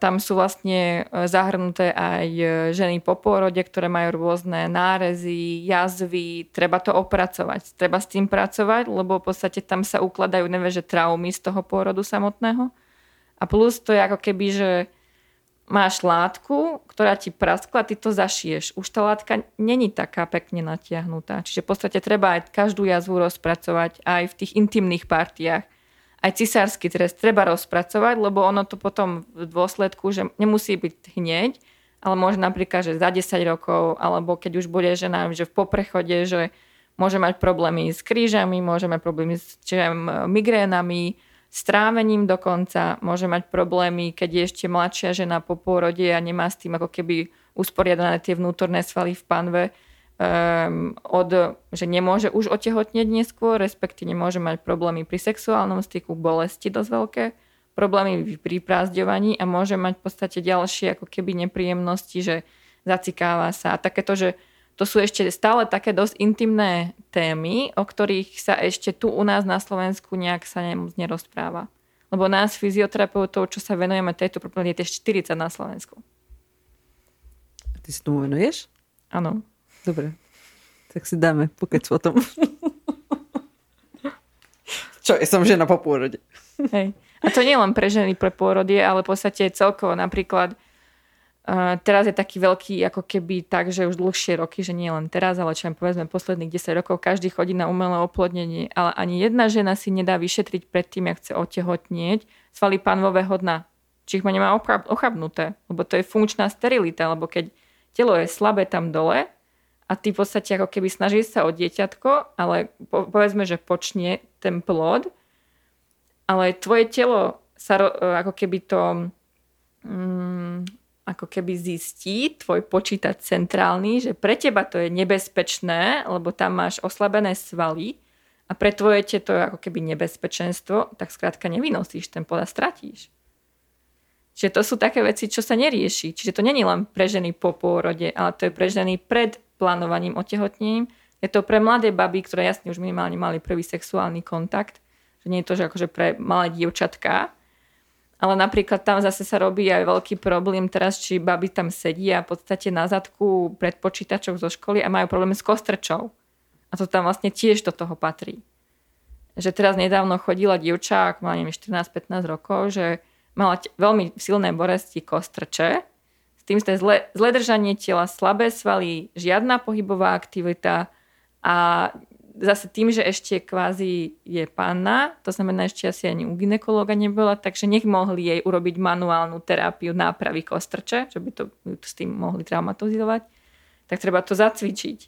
Tam sú vlastne e, zahrnuté aj e, ženy po pôrode, ktoré majú rôzne nárezy, jazvy. Treba to opracovať. Treba s tým pracovať, lebo v podstate tam sa ukladajú nevie, že traumy z toho pôrodu samotného. A plus to je ako keby, že máš látku, ktorá ti praskla, ty to zašiješ. Už tá látka není taká pekne natiahnutá. Čiže v podstate treba aj každú jazvu rozpracovať aj v tých intimných partiách aj cisársky trest treba rozpracovať, lebo ono to potom v dôsledku, že nemusí byť hneď, ale môže napríklad, že za 10 rokov, alebo keď už bude žena, že v poprechode, že môže mať problémy s krížami, môže mať problémy s čiže, migrénami, s trávením dokonca, môže mať problémy, keď je ešte mladšia žena po pôrode a nemá s tým ako keby usporiadané tie vnútorné svaly v panve, um, od, že nemôže už otehotnieť neskôr, respektíve môže mať problémy pri sexuálnom styku, bolesti dosť veľké, problémy pri prázdňovaní a môže mať v podstate ďalšie ako keby nepríjemnosti, že zacikáva sa a takéto, že to sú ešte stále také dosť intimné témy, o ktorých sa ešte tu u nás na Slovensku nejak sa ne- nerozpráva. Lebo nás, fyzioterapeutov, čo sa venujeme tejto problémy, je 40 na Slovensku. ty si tomu venuješ? Áno. Dobre. Tak si dáme pokec o tom. Čo, ja som žena po pôrode. Hej. A to nie len pre ženy, pre pôrodie, ale v podstate celkovo napríklad uh, teraz je taký veľký ako keby tak, že už dlhšie roky, že nie len teraz, ale čo povedzme posledných 10 rokov, každý chodí na umelé oplodnenie, ale ani jedna žena si nedá vyšetriť pred tým, ak chce otehotnieť svaly panvového dna. Či ich ma nemá ochab- ochabnuté, lebo to je funkčná sterilita, lebo keď telo je slabé tam dole a ty v podstate ako keby snažíš sa o dieťatko, ale po- povedzme, že počne ten plod, ale tvoje telo sa ro- ako keby to mm, ako keby zistí, tvoj počítač centrálny, že pre teba to je nebezpečné, lebo tam máš oslabené svaly a pre tvoje to je ako keby nebezpečenstvo, tak skrátka nevynosíš ten plod a stratíš. Čiže to sú také veci, čo sa nerieši. Čiže to není len pre ženy po pôrode, ale to je pre ženy pred plánovaním otehotnením. Je to pre mladé baby, ktoré jasne už minimálne mali prvý sexuálny kontakt. Že nie je to, že akože pre malé dievčatká. Ale napríklad tam zase sa robí aj veľký problém teraz, či baby tam sedia v podstate na zadku pred počítačom zo školy a majú problém s kostrčou. A to tam vlastne tiež do toho patrí. Že teraz nedávno chodila dievča, ako mala neviem, 14-15 rokov, že mala veľmi silné bolesti kostrče, s tým ste zle, zle držanie tela, slabé svaly, žiadna pohybová aktivita a zase tým, že ešte kvázi je panna, to znamená ešte asi ani u ginekologa nebola, takže nech mohli jej urobiť manuálnu terapiu nápravy kostrče, že by to, s tým mohli traumatizovať. tak treba to zacvičiť.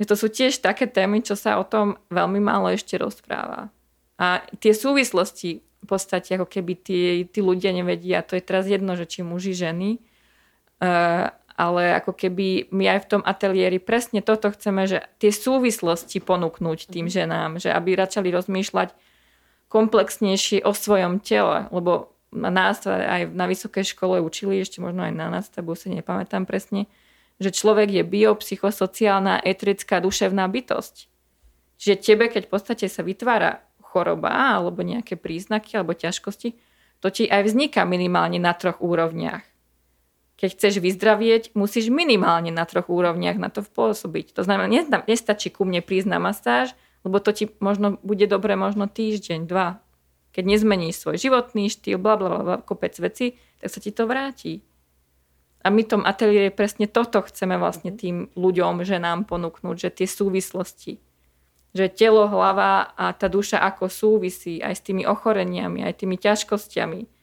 Že to sú tiež také témy, čo sa o tom veľmi málo ešte rozpráva. A tie súvislosti v podstate ako keby tí, tí ľudia nevedia. To je teraz jedno, že či muži, ženy. Uh, ale ako keby my aj v tom ateliéri presne toto chceme, že tie súvislosti ponúknuť tým mhm. ženám, že aby začali rozmýšľať komplexnejšie o svojom tele, lebo nás aj na vysokej škole učili, ešte možno aj na nás, tabu si nepamätám presne, že človek je biopsychosociálna, etrická, duševná bytosť. Čiže tebe, keď v podstate sa vytvára choroba alebo nejaké príznaky alebo ťažkosti, to ti aj vzniká minimálne na troch úrovniach keď chceš vyzdravieť, musíš minimálne na troch úrovniach na to pôsobiť. To znamená, nestačí ku mne prísť na masáž, lebo to ti možno bude dobre možno týždeň, dva. Keď nezmeníš svoj životný štýl, bla, bla, bla, kopec veci, tak sa ti to vráti. A my tom ateliéri presne toto chceme vlastne tým ľuďom, že nám ponúknúť, že tie súvislosti, že telo, hlava a tá duša ako súvisí aj s tými ochoreniami, aj tými ťažkosťami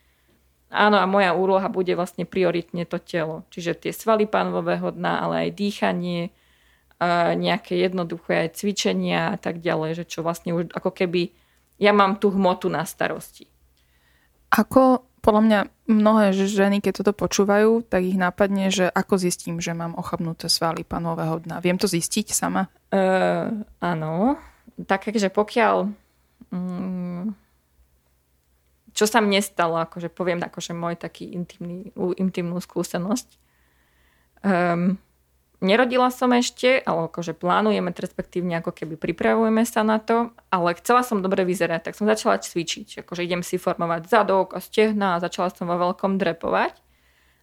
Áno, a moja úloha bude vlastne prioritne to telo. Čiže tie svaly pánového dna, ale aj dýchanie, nejaké jednoduché aj cvičenia a tak ďalej, že čo vlastne už ako keby ja mám tú hmotu na starosti. Ako podľa mňa mnohé ženy, keď toto počúvajú, tak ich nápadne, že ako zistím, že mám ochabnuté svaly panového dna. Viem to zistiť sama? Uh, áno. Takže pokiaľ... Um, čo sa mne stalo, akože poviem akože môj taký intimný, intimnú skúsenosť. Um, nerodila som ešte, ale akože plánujeme, respektívne ako keby pripravujeme sa na to, ale chcela som dobre vyzerať, tak som začala cvičiť. Akože idem si formovať zadok a stehna a začala som vo veľkom drepovať.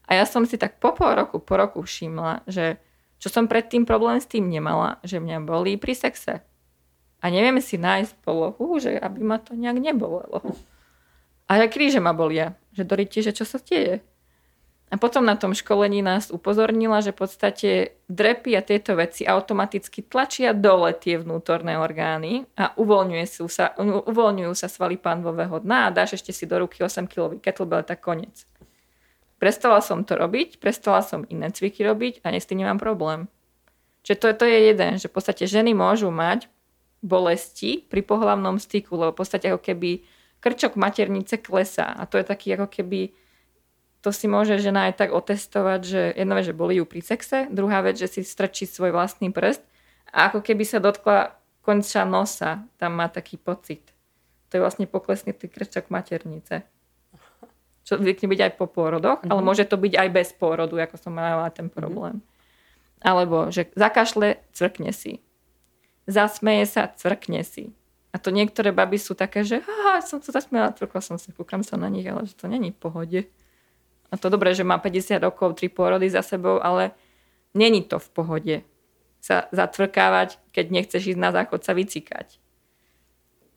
A ja som si tak po pol roku, po roku všimla, že čo som predtým problém s tým nemala, že mňa bolí pri sexe. A neviem si nájsť polohu, že aby ma to nejak nebolelo. A aj kríže ma bolia, že Doriti, že čo sa deje. A potom na tom školení nás upozornila, že v podstate drepy a tieto veci automaticky tlačia dole tie vnútorné orgány a uvoľňuje sa, uvoľňujú sa svaly pánvového dna a dáš ešte si do ruky 8 kg kettlebell, tak konec. Prestala som to robiť, prestala som iné cviky robiť a dnes nemám problém. Čiže to, to je jeden, že v podstate ženy môžu mať bolesti pri pohlavnom styku, lebo v podstate ako keby krčok maternice klesá. A to je taký ako keby, to si môže žena aj tak otestovať, že jedna vec, že boli ju pri sexe, druhá vec, že si strčí svoj vlastný prst a ako keby sa dotkla konča nosa, tam má taký pocit. To je vlastne poklesný krčok maternice. Čo zvykne byť aj po pôrodoch, mm-hmm. ale mhm. môže to byť aj bez pôrodu, ako som mala ten mhm. problém. Mm-hmm. Alebo, že zakašle, cvrkne si. Zasmeje sa, cvrkne si. A to niektoré baby sú také, že haha, som sa zasmiala, trkla som sa, kúkam sa na nich, ale že to není v pohode. A to dobré, že má 50 rokov, tri pôrody za sebou, ale není to v pohode sa zatvrkávať, keď nechceš ísť na záchod sa vycikať.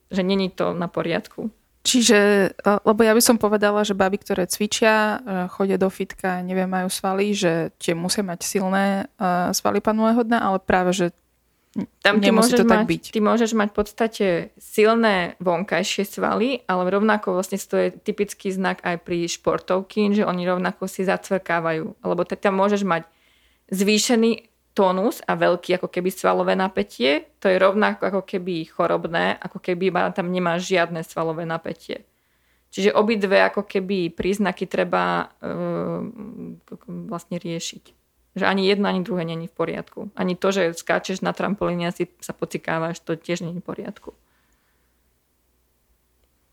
Že není to na poriadku. Čiže, e, lebo ja by som povedala, že baby, ktoré cvičia, e, chodia do fitka, neviem, majú svaly, že tie musia mať silné e, svaly panového dna, ale práve, že tam ty môžeš, to mať, tak byť. ty môžeš mať v podstate silné vonkajšie svaly, ale rovnako vlastne to je typický znak aj pri športovky, že oni rovnako si zacvrkávajú. Lebo tam môžeš mať zvýšený tónus a veľký ako keby svalové napätie. To je rovnako ako keby chorobné, ako keby tam nemá žiadne svalové napätie. Čiže obidve ako keby príznaky treba uh, vlastne riešiť. Že ani jedno, ani druhé není v poriadku. Ani to, že skáčeš na trampolíne a si sa pocikávaš, to tiež není v poriadku.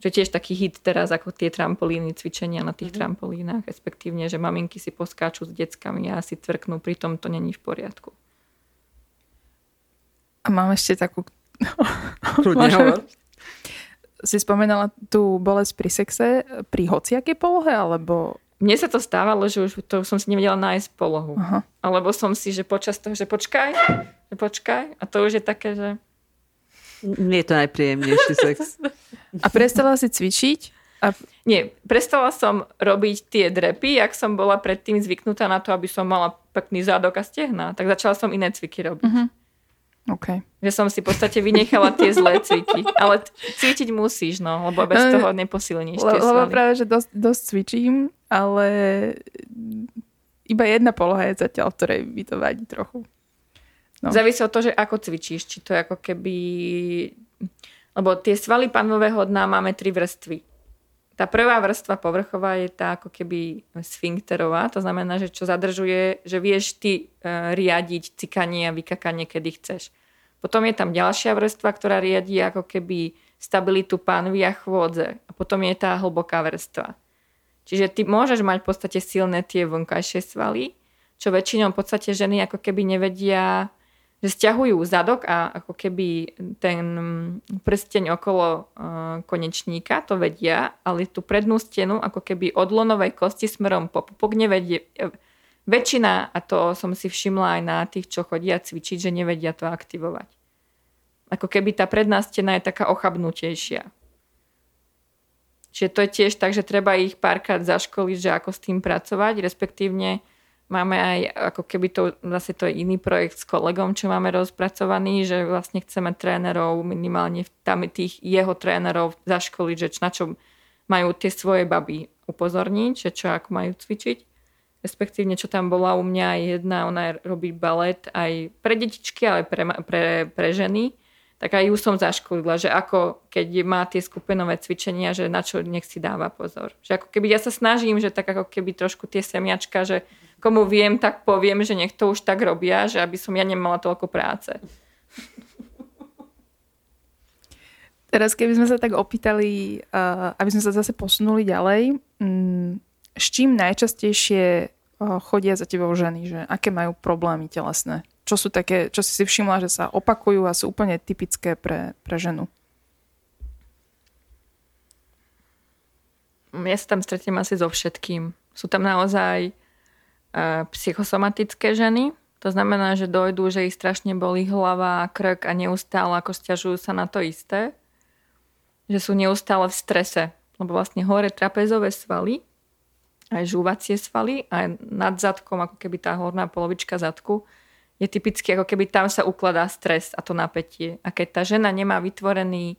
Že tiež taký hit teraz, ako tie trampolíny, cvičenia na tých mm-hmm. trampolínach, respektívne, že maminky si poskáču s deckami a si tvrknú, pritom to není v poriadku. A mám ešte takú... si spomenala tú bolesť pri sexe pri hociakej polohe, alebo mne sa to stávalo, že už to som si nevedela nájsť polohu. Aha. Alebo som si, že počas toho, že počkaj, že počkaj. A to už je také, že... Nie je to najpríjemnejší sex. A prestala si cvičiť? A... Nie, prestala som robiť tie drepy, ak som bola predtým zvyknutá na to, aby som mala pekný zádok a stehna. Tak začala som iné cviky robiť. Uh-huh. Okay. Že som si v podstate vynechala tie zlé cviky. Ale cvičiť musíš, no, lebo bez toho neposilníš tie Lebo práve, že dosť, dosť cvičím ale iba jedna poloha je zatiaľ, v ktorej by to vadí trochu. No. Závisí od toho, že ako cvičíš. Či to je ako keby... Lebo tie svaly panového dna máme tri vrstvy. Tá prvá vrstva povrchová je tá ako keby sfinkterová, to znamená, že čo zadržuje, že vieš ty e, riadiť cikanie a vykakanie, kedy chceš. Potom je tam ďalšia vrstva, ktorá riadi ako keby stabilitu pánvy a chôdze. A potom je tá hlboká vrstva. Čiže ty môžeš mať v podstate silné tie vonkajšie svaly, čo väčšinou v podstate ženy ako keby nevedia že stiahujú zadok a ako keby ten prsteň okolo uh, konečníka to vedia, ale tú prednú stenu ako keby od lonovej kosti smerom po pupok nevedie. Väčšina, a to som si všimla aj na tých, čo chodia cvičiť, že nevedia to aktivovať. Ako keby tá predná stena je taká ochabnutejšia. Čiže to je tiež tak, že treba ich párkrát zaškoliť, že ako s tým pracovať, respektívne Máme aj, ako keby to, zase to je iný projekt s kolegom, čo máme rozpracovaný, že vlastne chceme trénerov, minimálne tam tých jeho trénerov zaškoliť, že na čo majú tie svoje baby upozorniť, že čo ako majú cvičiť. Respektívne, čo tam bola u mňa aj jedna, ona robí balet aj pre detičky, ale pre, pre, pre ženy tak aj ju som zaškolila, že ako keď má tie skupinové cvičenia, že na čo nech si dáva pozor. Že ako keby ja sa snažím, že tak ako keby trošku tie semiačka, že komu viem, tak poviem, že nech to už tak robia, že aby som ja nemala toľko práce. Teraz keby sme sa tak opýtali, aby sme sa zase posunuli ďalej, mm, s čím najčastejšie chodia za tebou ženy, že aké majú problémy telesné? čo sú také, čo si si všimla, že sa opakujú a sú úplne typické pre, pre ženu? Ja sa tam stretnem asi so všetkým. Sú tam naozaj psychosomatické ženy, to znamená, že dojdú, že ich strašne bolí hlava, krk a neustále ako stiažujú sa na to isté. Že sú neustále v strese, lebo vlastne hore trapezové svaly, aj žúvacie svaly, aj nad zadkom, ako keby tá horná polovička zadku, je typicky, ako keby tam sa ukladá stres a to napätie. A keď tá žena nemá vytvorený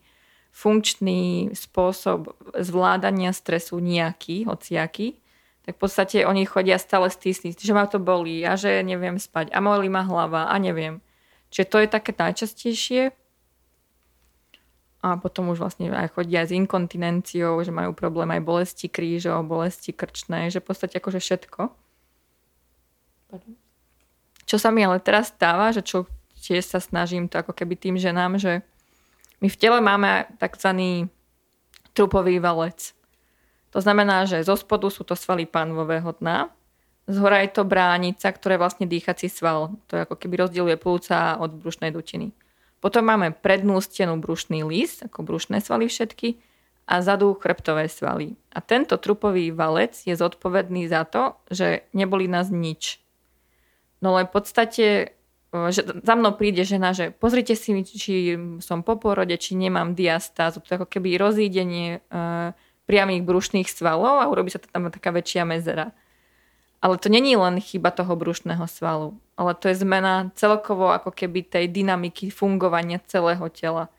funkčný spôsob zvládania stresu nejaký, hociaký, tak v podstate oni chodia stále stísniť, že ma to bolí a že neviem spať a molí ma hlava a neviem. Čiže to je také najčastejšie. A potom už vlastne aj chodia s inkontinenciou, že majú problém aj bolesti krížov, bolesti krčné, že v podstate akože všetko. Čo sa mi ale teraz stáva, že čo tiež sa snažím to ako keby tým ženám, že my v tele máme tzv. trupový valec. To znamená, že zo spodu sú to svaly pánvového dna, z hora je to bránica, ktorá je vlastne dýchací sval. To je ako keby rozdieluje plúca od brušnej dutiny. Potom máme prednú stenu brušný list, ako brušné svaly všetky, a zadu chrbtové svaly. A tento trupový valec je zodpovedný za to, že neboli nás nič. No len v podstate že za mnou príde žena, že pozrite si, či som po porode, či nemám diastázu, to je ako keby rozídenie uh, priamých brušných svalov a urobí sa tam taká väčšia mezera. Ale to není len chyba toho brušného svalu, ale to je zmena celkovo ako keby tej dynamiky fungovania celého tela.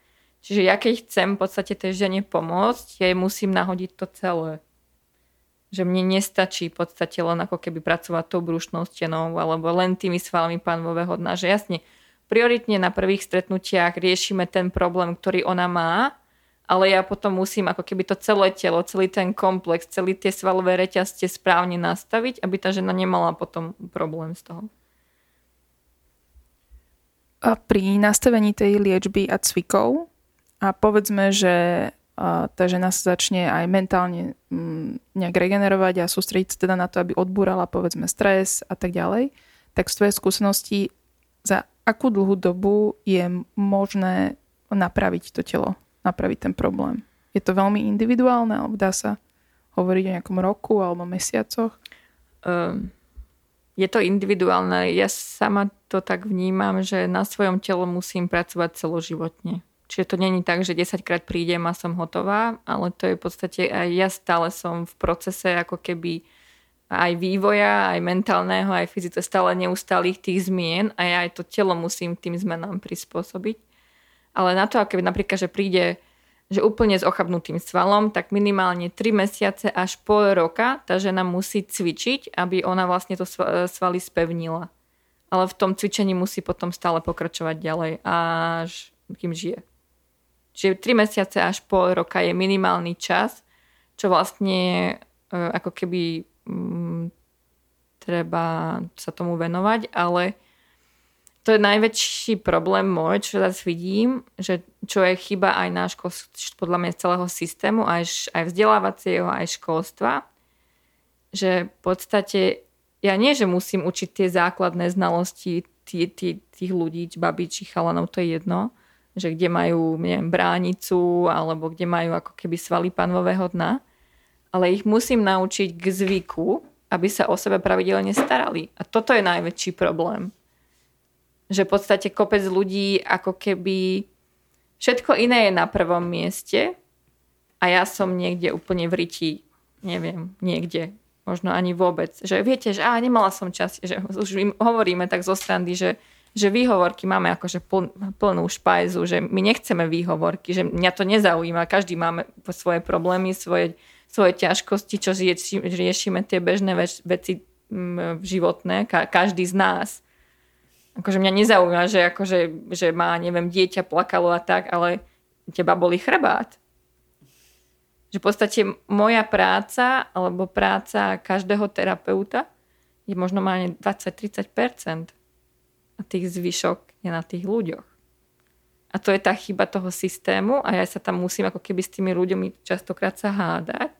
Čiže ja keď chcem v podstate tej žene pomôcť, jej musím nahodiť to celé že mne nestačí v podstate len ako keby pracovať tou brušnou stenou alebo len tými svalmi pánového dna. Že jasne, prioritne na prvých stretnutiach riešime ten problém, ktorý ona má, ale ja potom musím ako keby to celé telo, celý ten komplex, celý tie svalové reťazte správne nastaviť, aby tá žena nemala potom problém z toho. A pri nastavení tej liečby a cvikov a povedzme, že tá žena sa začne aj mentálne mm, nejak regenerovať a sústrediť sa teda na to, aby odbúrala povedzme stres a tak ďalej, tak z tvojej skúsenosti za akú dlhú dobu je možné napraviť to telo, napraviť ten problém? Je to veľmi individuálne, alebo dá sa hovoriť o nejakom roku alebo mesiacoch? Um, je to individuálne. Ja sama to tak vnímam, že na svojom tele musím pracovať celoživotne. Čiže to není tak, že 10 krát prídem a som hotová, ale to je v podstate aj ja stále som v procese ako keby aj vývoja, aj mentálneho, aj fyzické, stále neustálých tých zmien a ja aj to telo musím tým zmenám prispôsobiť. Ale na to, keby napríklad, že príde že úplne s ochabnutým svalom, tak minimálne 3 mesiace až pol roka tá žena musí cvičiť, aby ona vlastne to svaly spevnila. Ale v tom cvičení musí potom stále pokračovať ďalej, až kým žije. Čiže 3 mesiace až pol roka je minimálny čas, čo vlastne e, ako keby m, mm, treba sa tomu venovať, ale to je najväčší problém môj, čo teraz vidím, že čo je chyba aj náš, podľa mňa celého systému, aj, aj vzdelávacieho, aj školstva, že v podstate ja nie, že musím učiť tie základné znalosti tí, tí, tých ľudí, babí, či chalanov, to je jedno, že kde majú, neviem, bránicu, alebo kde majú ako keby svaly panového dna, ale ich musím naučiť k zvyku, aby sa o sebe pravidelne starali. A toto je najväčší problém že v podstate kopec ľudí ako keby všetko iné je na prvom mieste a ja som niekde úplne v riti, neviem, niekde, možno ani vôbec. Že viete, že á, nemala som čas, že už im hovoríme tak zo strany, že, že výhovorky máme akože pl, plnú špajzu, že my nechceme výhovorky, že mňa to nezaujíma, každý máme svoje problémy, svoje, svoje ťažkosti, čo riešime tie bežné veci životné, každý z nás akože mňa nezaujíma, že, akože, že má, neviem, dieťa plakalo a tak, ale teba boli chrbát. Že v podstate moja práca alebo práca každého terapeuta je možno má 20-30% a tých zvyšok je na tých ľuďoch. A to je tá chyba toho systému a ja sa tam musím ako keby s tými ľuďmi častokrát sa hádať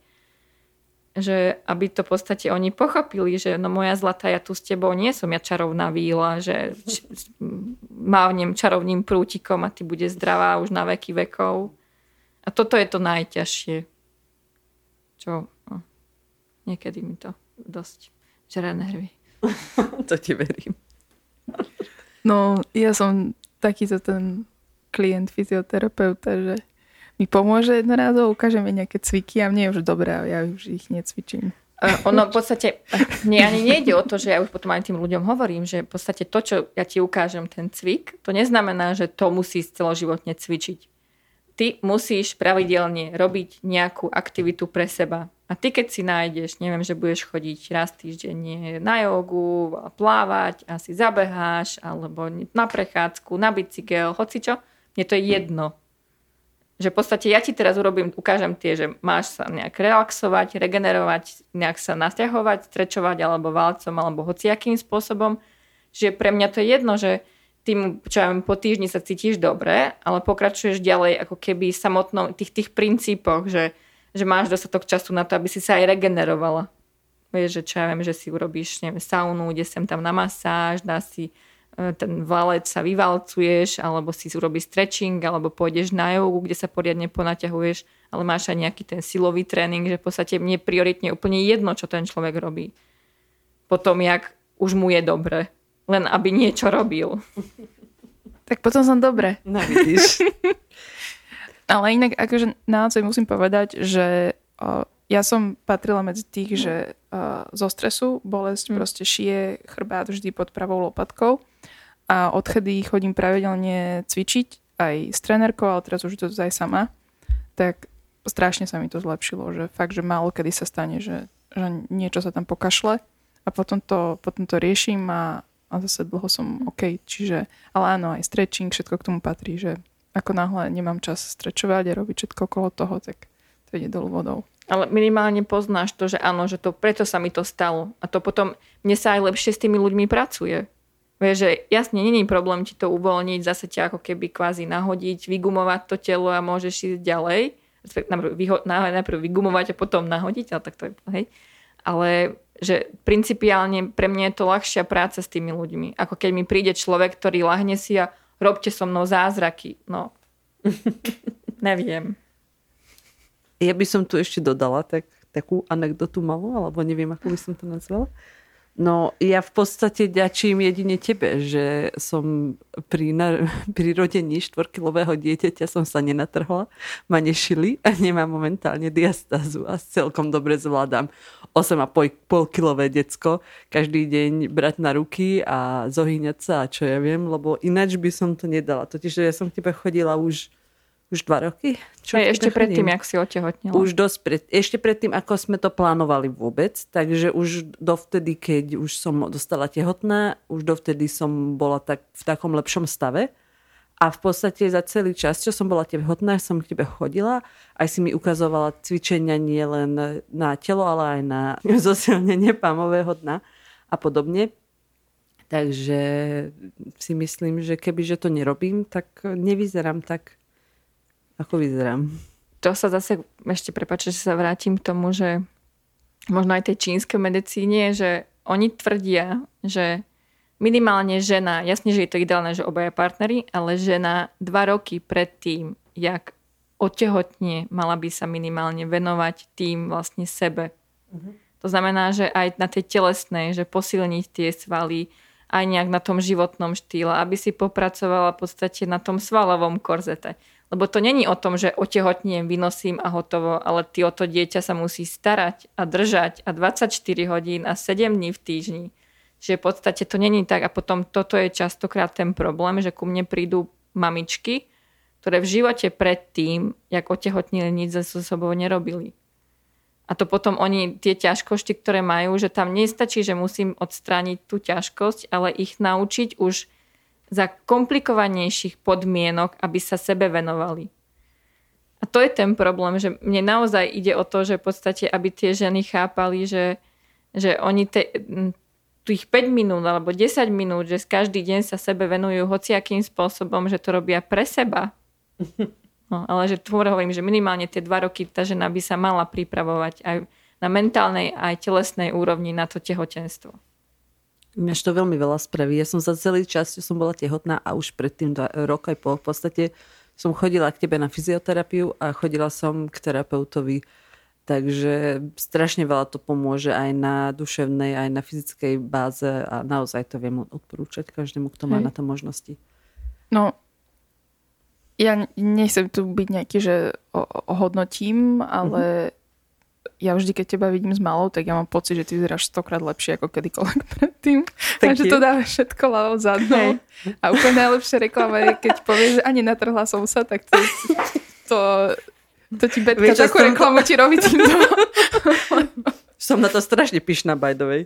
že aby to v podstate oni pochopili, že no moja zlatá, ja tu s tebou nie som ja čarovná víla, že mávnem čarovným prútikom a ty bude zdravá už na veky vekov. A toto je to najťažšie. Čo no, niekedy mi to dosť žere nervy. to ti verím. No, ja som takýto ten klient fyzioterapeuta, že mi pomôže jednorázovo, ukáže mi nejaké cviky a mne je už dobré a ja už ich necvičím. Ono v podstate, mne ani nejde o to, že ja už potom aj tým ľuďom hovorím, že v podstate to, čo ja ti ukážem, ten cvik, to neznamená, že to musíš celoživotne cvičiť. Ty musíš pravidelne robiť nejakú aktivitu pre seba. A ty keď si nájdeš, neviem, že budeš chodiť raz týždenne na jogu, plávať, asi zabeháš, alebo na prechádzku, na bicykel, hoci čo, mne to je jedno že v podstate ja ti teraz urobím, ukážem tie, že máš sa nejak relaxovať, regenerovať, nejak sa nasťahovať, strečovať alebo valcom alebo hociakým spôsobom, že pre mňa to je jedno, že tým, čo ja po týždni sa cítiš dobre, ale pokračuješ ďalej ako keby samotnom tých, tých princípoch, že, že máš dostatok času na to, aby si sa aj regenerovala. Vieš, že čo ja viem, že si urobíš neviem, saunu, ide sem tam na masáž, dá si ten valec sa vyvalcuješ, alebo si urobíš stretching, alebo pôjdeš na jogu, kde sa poriadne ponaťahuješ, ale máš aj nejaký ten silový tréning, že v podstate mne prioritne úplne jedno, čo ten človek robí. Potom, jak už mu je dobre. Len aby niečo robil. Tak potom som dobre. No vidíš. ale inak, akože naozaj musím povedať, že ja som patrila medzi tých, že uh, zo stresu bolesť mm. proste šije chrbát vždy pod pravou lopatkou a odchedy chodím pravidelne cvičiť aj s trenérkou, ale teraz už to aj sama, tak strašne sa mi to zlepšilo, že fakt, že málo kedy sa stane, že, že niečo sa tam pokašle a potom to, potom to riešim a, a zase dlho som OK. Čiže, ale áno, aj stretching, všetko k tomu patrí, že ako náhle nemám čas strečovať a robiť všetko okolo toho, tak to ide dolu vodou. Ale minimálne poznáš to, že áno, že to preto sa mi to stalo. A to potom mne sa aj lepšie s tými ľuďmi pracuje. Vieš, že jasne, není problém ti to uvoľniť, zase ťa ako keby kvázi nahodiť, vygumovať to telo a môžeš ísť ďalej. Najprv vygumovať a potom nahodiť, ale tak to je, hej. Ale že principiálne pre mňa je to ľahšia práca s tými ľuďmi. Ako keď mi príde človek, ktorý lahne si a robte so mnou zázraky. No, neviem. Ja by som tu ešte dodala tak, takú anekdotu malú, alebo neviem, ako by som to nazvala. No ja v podstate ďačím jedine tebe, že som pri, na, štvorkilového dieťaťa som sa nenatrhla, ma nešili a nemám momentálne diastázu a celkom dobre zvládam 8,5 kilové decko každý deň brať na ruky a zohýňať sa a čo ja viem, lebo ináč by som to nedala. Totiž ja som tebe chodila už už dva roky. Čo Hej, ešte predtým, jak si otehotnila. Už dosť pred, ešte predtým, ako sme to plánovali vôbec. Takže už dovtedy, keď už som dostala tehotná, už dovtedy som bola tak, v takom lepšom stave. A v podstate za celý čas, čo som bola tehotná, som k tebe chodila. Aj si mi ukazovala cvičenia nie len na telo, ale aj na zosilnenie pámového dna a podobne. Takže si myslím, že keby že to nerobím, tak nevyzerám tak ako vyzerám? To sa zase, ešte prepáč, že sa vrátim k tomu, že možno aj tej čínskej medicíne, že oni tvrdia, že minimálne žena, jasne, že je to ideálne, že obaja partnery, ale žena dva roky pred tým, jak otehotne, mala by sa minimálne venovať tým vlastne sebe. Uh-huh. To znamená, že aj na tej telesnej, že posilniť tie svaly, aj nejak na tom životnom štýle, aby si popracovala v podstate na tom svalovom korzete. Lebo to není o tom, že otehotniem, vynosím a hotovo, ale ty o to dieťa sa musí starať a držať a 24 hodín a 7 dní v týždni. Že v podstate to není tak a potom toto je častokrát ten problém, že ku mne prídu mamičky, ktoré v živote predtým, jak otehotnili, nič so sobou nerobili. A to potom oni, tie ťažkosti, ktoré majú, že tam nestačí, že musím odstrániť tú ťažkosť, ale ich naučiť už za komplikovanejších podmienok, aby sa sebe venovali. A to je ten problém, že mne naozaj ide o to, že v podstate, aby tie ženy chápali, že, že oni te, tých 5 minút alebo 10 minút, že každý deň sa sebe venujú hociakým spôsobom, že to robia pre seba. No, ale že tu hovorím, že minimálne tie 2 roky tá žena by sa mala pripravovať aj na mentálnej aj telesnej úrovni na to tehotenstvo. Mňaž to veľmi veľa spraví. Ja som za celý čas, čo som bola tehotná a už predtým dva, rok aj pol v podstate som chodila k tebe na fyzioterapiu a chodila som k terapeutovi. Takže strašne veľa to pomôže aj na duševnej, aj na fyzickej báze a naozaj to viem odporúčať každému, kto má Hej. na to možnosti. No, ja nechcem tu byť nejaký, že ohodnotím, ale mm-hmm ja vždy, keď teba vidím s malou, tak ja mám pocit, že ty vyzeráš stokrát lepšie ako kedykoľvek predtým. Takže to dáva všetko ľavo zadnou. A úplne najlepšia reklama je, keď povieš, že ani natrhla som sa, tak to, to, to ti Betka Vieš, takú reklamu ti robí týmto. som na to strašne pyšná, by the way.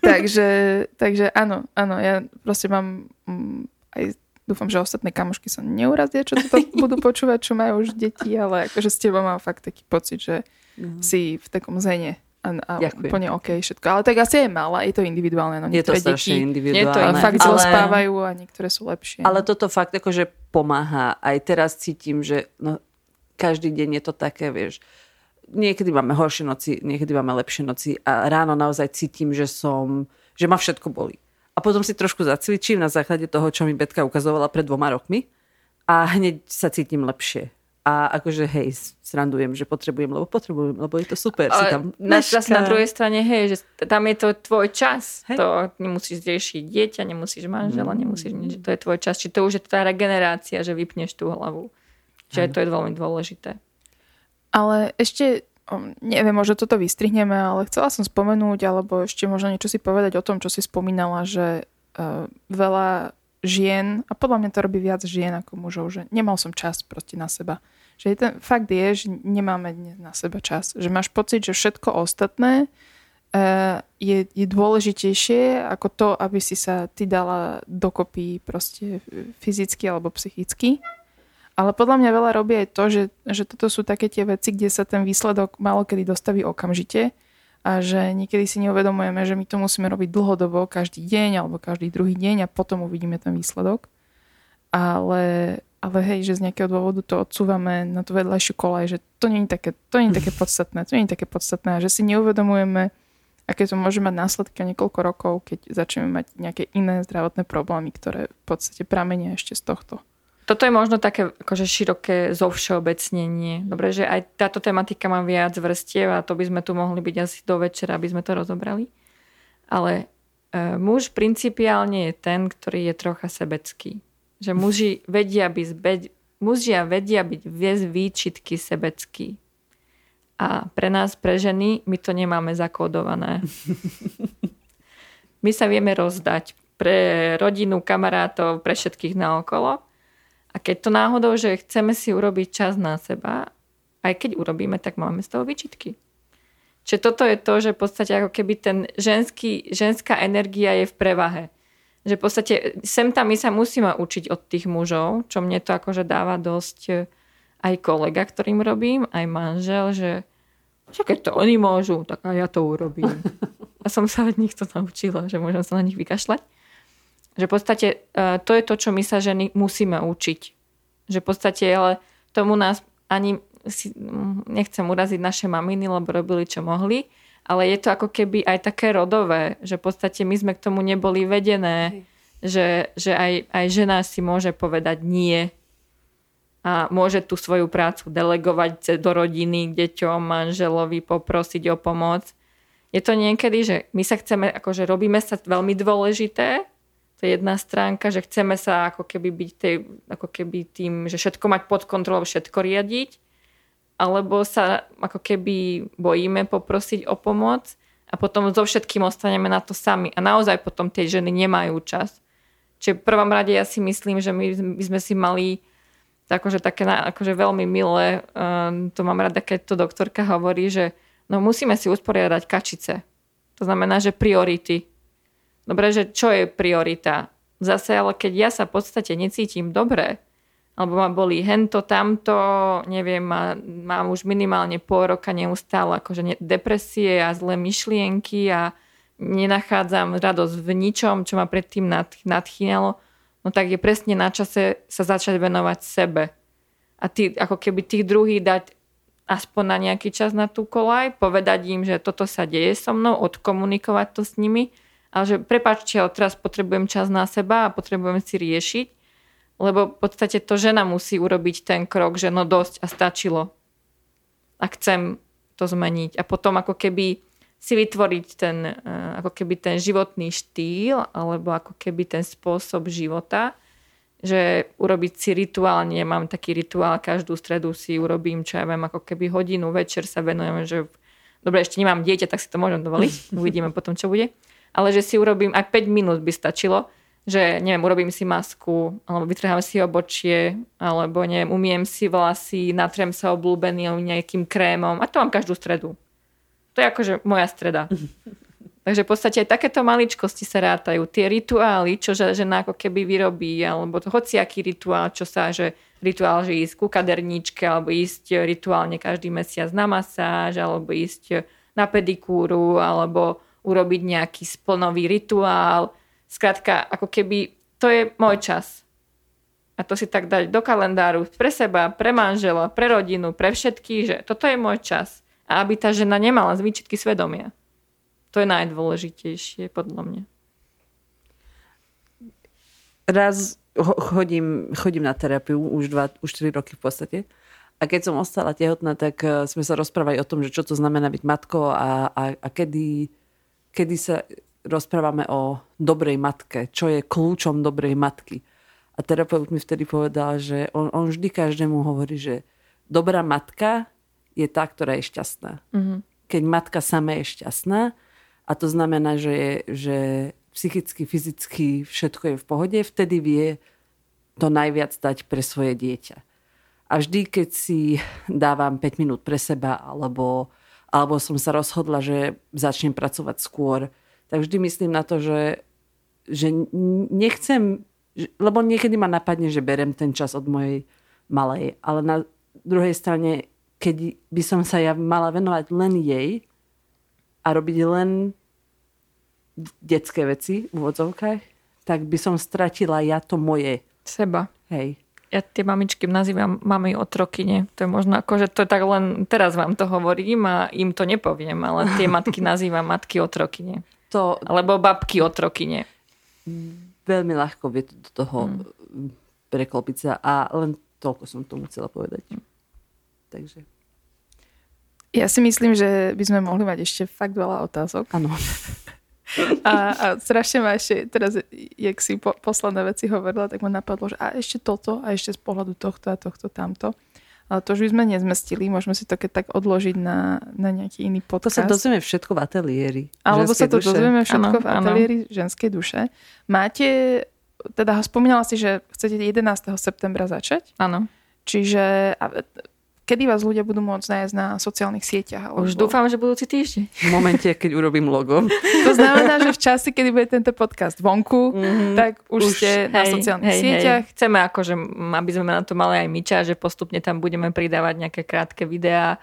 takže, takže áno, áno, ja proste mám mm, aj dúfam, že ostatné kamošky sa neurazia, čo to budú počúvať, čo majú už deti, ale akože s tebou mám fakt taký pocit, že uh-huh. si v takom zene a, a úplne OK všetko. Ale tak asi je malá, je to individuálne. No, je to strašne deti, individuálne. Je to fakt ale, spávajú a niektoré sú lepšie. Ale toto fakt akože pomáha. Aj teraz cítim, že no, každý deň je to také, vieš, niekedy máme horšie noci, niekedy máme lepšie noci a ráno naozaj cítim, že som, že ma všetko bolí. A potom si trošku zacvičím na základe toho, čo mi Betka ukazovala pred dvoma rokmi a hneď sa cítim lepšie a akože hej, srandujem, že potrebujem, lebo potrebujem, lebo je to super. Ale si tam na, na druhej strane, hej, že tam je to tvoj čas. Hej. To nemusíš riešiť dieťa, nemusíš manžela, mm. nemusíš nič. To je tvoj čas. Či to už je tá regenerácia, že vypneš tú hlavu. Čiže to je veľmi dôležité. Ale ešte, neviem, možno toto vystrihneme, ale chcela som spomenúť, alebo ešte možno niečo si povedať o tom, čo si spomínala, že uh, veľa žien, a podľa mňa to robí viac žien ako mužov, že nemal som čas proste na seba. Že ten fakt je, že nemáme dnes na seba čas. Že máš pocit, že všetko ostatné uh, je, je dôležitejšie ako to, aby si sa ty dala dokopy proste fyzicky alebo psychicky. Ale podľa mňa veľa robí aj to, že, že toto sú také tie veci, kde sa ten výsledok malo kedy dostaví okamžite a že niekedy si neuvedomujeme, že my to musíme robiť dlhodobo, každý deň alebo každý druhý deň a potom uvidíme ten výsledok. Ale, ale hej, že z nejakého dôvodu to odsúvame na tú vedľajšiu kolaj, že to nie je také, to nie je také podstatné, to nie je také podstatné a že si neuvedomujeme, aké to môže mať následky o niekoľko rokov, keď začneme mať nejaké iné zdravotné problémy, ktoré v podstate pramenia ešte z tohto. Toto je možno také akože široké zovšeobecnenie. Dobre, že aj táto tematika má viac vrstiev a to by sme tu mohli byť asi do večera, aby sme to rozobrali. Ale e, muž principiálne je ten, ktorý je trocha sebecký. Že muži vedia byť, zbe, mužia vedia byť viesť výčitky sebecký. A pre nás, pre ženy, my to nemáme zakódované. My sa vieme rozdať pre rodinu, kamarátov, pre všetkých naokolo A keď to náhodou, že chceme si urobiť čas na seba, aj keď urobíme, tak máme z toho vyčitky. Čiže toto je to, že v podstate ako keby ten ženský, ženská energia je v prevahe. Že v podstate sem tam my sa musíme učiť od tých mužov, čo mne to akože dáva dosť e, aj kolega, ktorým robím, aj manžel, že keď to oni môžu, tak aj ja to urobím. A som sa od nich to naučila, že môžem sa na nich vykašľať. Že v podstate e, to je to, čo my sa ženy musíme učiť. Že v podstate, ale tomu nás ani si, nechcem uraziť naše maminy, lebo robili, čo mohli, ale je to ako keby aj také rodové, že v podstate my sme k tomu neboli vedené, že, že aj, aj žena si môže povedať nie a môže tú svoju prácu delegovať do rodiny, deťom, manželovi, poprosiť o pomoc. Je to niekedy, že my sa chceme, akože robíme sa veľmi dôležité, to je jedna stránka, že chceme sa ako keby byť tej, ako keby tým, že všetko mať pod kontrolou, všetko riadiť alebo sa ako keby bojíme poprosiť o pomoc a potom so všetkým ostaneme na to sami. A naozaj potom tie ženy nemajú čas. Čiže v prvom rade ja si myslím, že my, by sme si mali akože také akože veľmi milé, um, to mám rada, keď to doktorka hovorí, že no musíme si usporiadať kačice. To znamená, že priority. Dobre, že čo je priorita? Zase, ale keď ja sa v podstate necítim dobre, alebo ma boli hento, tamto, neviem, má, mám už minimálne pol roka neustále akože depresie a zlé myšlienky a nenachádzam radosť v ničom, čo ma predtým nad, nadchýnalo, no tak je presne na čase sa začať venovať sebe. A ty, ako keby tých druhých dať aspoň na nejaký čas na tú kolaj, povedať im, že toto sa deje so mnou, odkomunikovať to s nimi, ale že prepáčte, ale teraz potrebujem čas na seba a potrebujem si riešiť lebo v podstate to žena musí urobiť ten krok, že no dosť a stačilo. A chcem to zmeniť. A potom ako keby si vytvoriť ten, eh, ako keby ten životný štýl alebo ako keby ten spôsob života, že urobiť si rituálne, mám taký rituál, každú stredu si urobím, čo ja viem, ako keby hodinu, večer sa venujem, že dobre, ešte nemám dieťa, tak si to môžem dovoliť, uvidíme potom, čo bude. Ale že si urobím, ak 5 minút by stačilo, že neviem, urobím si masku, alebo vytrhám si obočie, alebo neviem, umiem si vlasy, natrem sa oblúbeným nejakým krémom a to mám každú stredu. To je akože moja streda. Takže v podstate aj takéto maličkosti sa rátajú. Tie rituály, čo žena ako keby vyrobí, alebo to hociaký rituál, čo sa, že rituál, že ísť ku kaderníčke, alebo ísť rituálne každý mesiac na masáž, alebo ísť na pedikúru, alebo urobiť nejaký splnový rituál, Skrátka, ako keby to je môj čas. A to si tak dať do kalendáru pre seba, pre manžela, pre rodinu, pre všetkých, že toto je môj čas. A aby tá žena nemala zvyčitky svedomia. To je najdôležitejšie podľa mňa. Raz chodím, chodím na terapiu už, dva, už 4 roky v podstate. A keď som ostala tehotná, tak eh, sme sa rozprávali o tom, že čo to znamená byť matkou a, a, a kedy, kedy sa rozprávame o dobrej matke, čo je kľúčom dobrej matky. A terapeut mi vtedy povedal, že on, on vždy každému hovorí, že dobrá matka je tá, ktorá je šťastná. Mm-hmm. Keď matka sama je šťastná, a to znamená, že, je, že psychicky, fyzicky všetko je v pohode, vtedy vie to najviac dať pre svoje dieťa. A vždy, keď si dávam 5 minút pre seba, alebo, alebo som sa rozhodla, že začnem pracovať skôr, tak vždy myslím na to, že, že nechcem, lebo niekedy ma napadne, že berem ten čas od mojej malej, ale na druhej strane, keď by som sa ja mala venovať len jej a robiť len detské veci v úvodzovkách, tak by som stratila ja to moje. Seba. Hej. Ja tie mamičky nazývam mami otrokyne. To je možno ako, že to je tak len teraz vám to hovorím a im to nepoviem, ale tie matky nazývam matky otrokyne to... Alebo babky otrokyne. Veľmi ľahko vie do toho hmm. preklopiť sa a len toľko som tomu chcela povedať. Takže. Ja si myslím, že by sme mohli mať ešte fakt veľa otázok. Áno. A, a strašne ma ešte, teraz, jak si po, posledné veci hovorila, tak ma napadlo, že a ešte toto, a ešte z pohľadu tohto a tohto tamto. Ale to už by sme nezmestili, môžeme si to keď tak odložiť na, na nejaký iný podcast. To sa dozvieme všetko v ateliéri. Alebo sa to duše. dozvieme všetko ano, v ateliéri ano. ženskej duše. Máte teda spomínala si, že chcete 11. septembra začať. Áno. Čiže a, kedy vás ľudia budú môcť nájsť na sociálnych sieťach? Alebo... Už dúfam, že budúci týždeň. V momente, keď urobím logo. To znamená, že v čase, kedy bude tento podcast vonku, mm-hmm. tak už, už ste hej, na sociálnych hej, sieťach. Hej. Chceme akože, aby sme na to mali aj my čas, že postupne tam budeme pridávať nejaké krátke videá,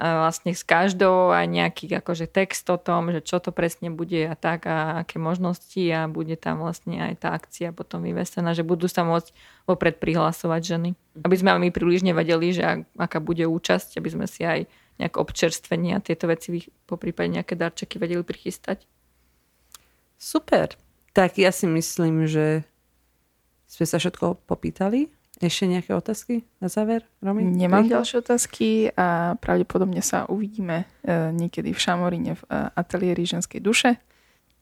vlastne s každou aj nejaký akože text o tom, že čo to presne bude a tak a aké možnosti a bude tam vlastne aj tá akcia potom vyvesená, že budú sa môcť vopred prihlasovať ženy. Aby sme my prílišne vedeli, že aká bude účasť, aby sme si aj nejak občerstvenie a tieto veci po prípade nejaké darčeky vedeli prichystať. Super. Tak ja si myslím, že sme sa všetko popýtali. Ešte nejaké otázky na záver, Romy? Nemám ďalšie otázky a pravdepodobne sa uvidíme uh, niekedy v Šamoríne v uh, ateliéri ženskej duše.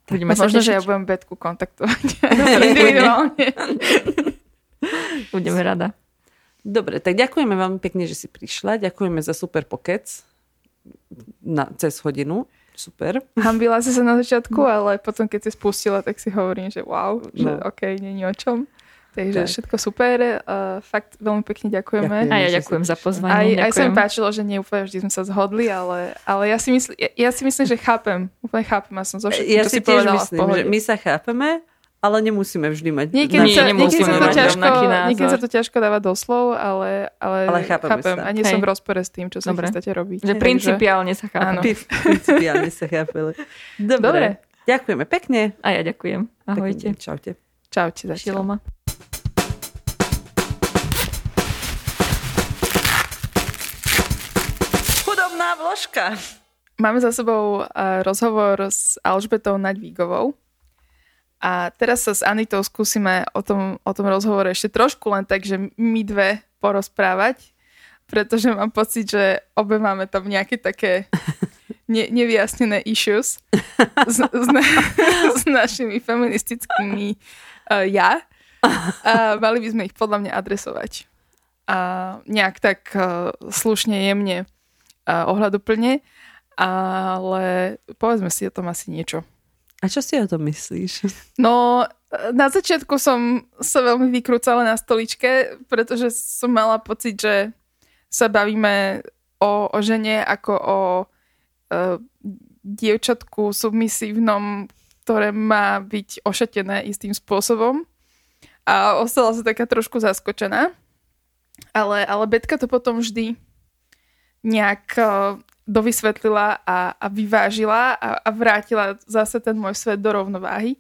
Budeme sa Možno, že ja budem Betku kontaktovať individuálne. Budeme rada. Dobre, tak ďakujeme veľmi pekne, že si prišla. Ďakujeme za super pokec na, cez hodinu. Super. Hambila si sa na začiatku, ale potom, keď si spustila, tak si hovorím, že wow, no. že OK, není o čom. Takže tak. všetko super. Uh, fakt veľmi pekne ďakujeme. ďakujeme. A ja ďakujem za pozvanie. Aj, aj sa mi páčilo, že nie úplne vždy sme sa zhodli, ale, ale ja, si mysl, ja, ja si myslím, že chápem. Úplne chápem. Ja som zo všetkým, ja si, si tiež myslím, že my sa chápeme, ale nemusíme vždy mať... Niekedy, sa, niekedy, sa, to ťažko, niekedy sa to ťažko dáva doslov, ale, ale, ale chápem. Sa. A nie Hej. som v rozpore s tým, čo sa Dobre. chystáte robiť. Že principiálne sa chápeme. Principiálne sa chápeme. Dobre. Dobre. Ďakujeme pekne. A ja ďakujem. Ahojte. Pekne. Čaute. Čaute. Zatiaľ. Vložka. Máme za sebou rozhovor s Alžbetou Naďvígovou. A teraz sa s Anitou skúsime o tom, o tom rozhovore ešte trošku len tak, že my dve porozprávať, pretože mám pocit, že obe máme tam nejaké také ne, nevyjasnené issues s, s, na, s našimi feministickými uh, ja. A mali by sme ich podľa mňa adresovať. A nejak tak uh, slušne, jemne ohľaduplne, ale povedzme si o tom asi niečo. A čo si o tom myslíš? No, na začiatku som sa veľmi vykrúcala na stoličke, pretože som mala pocit, že sa bavíme o, o žene ako o e, dievčatku submisívnom, ktoré má byť ošatené istým spôsobom. A ostala sa taká trošku zaskočená. Ale, ale Betka to potom vždy nejak uh, dovysvetlila a, a vyvážila a, a vrátila zase ten môj svet do rovnováhy.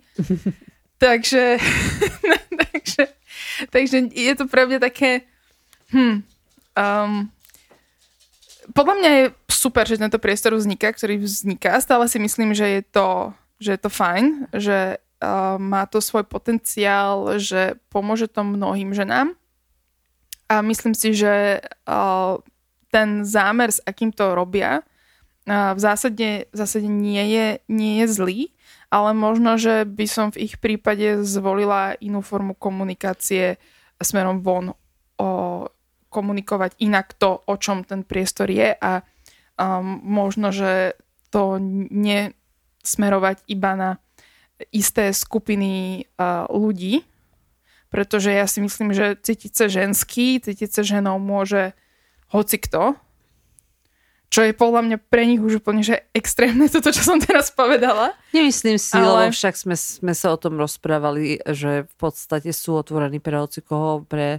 takže, takže, takže je to pre mňa také hm, um, podľa mňa je super, že tento priestor vzniká, ktorý vzniká. Stále si myslím, že je to, že je to fajn, že uh, má to svoj potenciál, že pomôže to mnohým ženám. A myslím si, že uh, ten zámer, s akým to robia, v zásade, v zásade nie, je, nie je zlý, ale možno, že by som v ich prípade zvolila inú formu komunikácie smerom von, o, komunikovať inak to, o čom ten priestor je a um, možno, že to nesmerovať iba na isté skupiny uh, ľudí, pretože ja si myslím, že cítiť sa ženský, cítiť sa ženou môže hoci kto, čo je podľa mňa pre nich už úplne že extrémne toto, čo som teraz povedala. Nemyslím si, ale... lebo však sme, sme sa o tom rozprávali, že v podstate sú otvorení pre hoci koho, pre...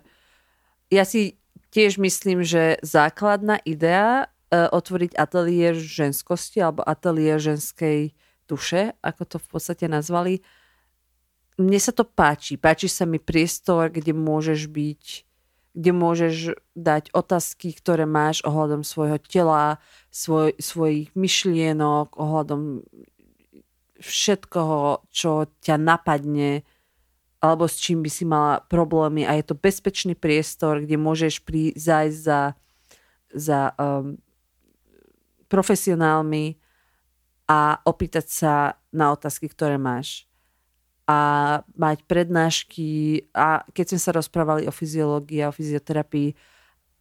Ja si tiež myslím, že základná idea e, otvoriť ateliér ženskosti alebo ateliér ženskej duše, ako to v podstate nazvali, mne sa to páči. Páči sa mi priestor, kde môžeš byť kde môžeš dať otázky, ktoré máš ohľadom svojho tela, svoj, svojich myšlienok, ohľadom všetkoho, čo ťa napadne alebo s čím by si mala problémy. A je to bezpečný priestor, kde môžeš prísť za, za um, profesionálmi a opýtať sa na otázky, ktoré máš a mať prednášky a keď sme sa rozprávali o fyziológii a o fyzioterapii,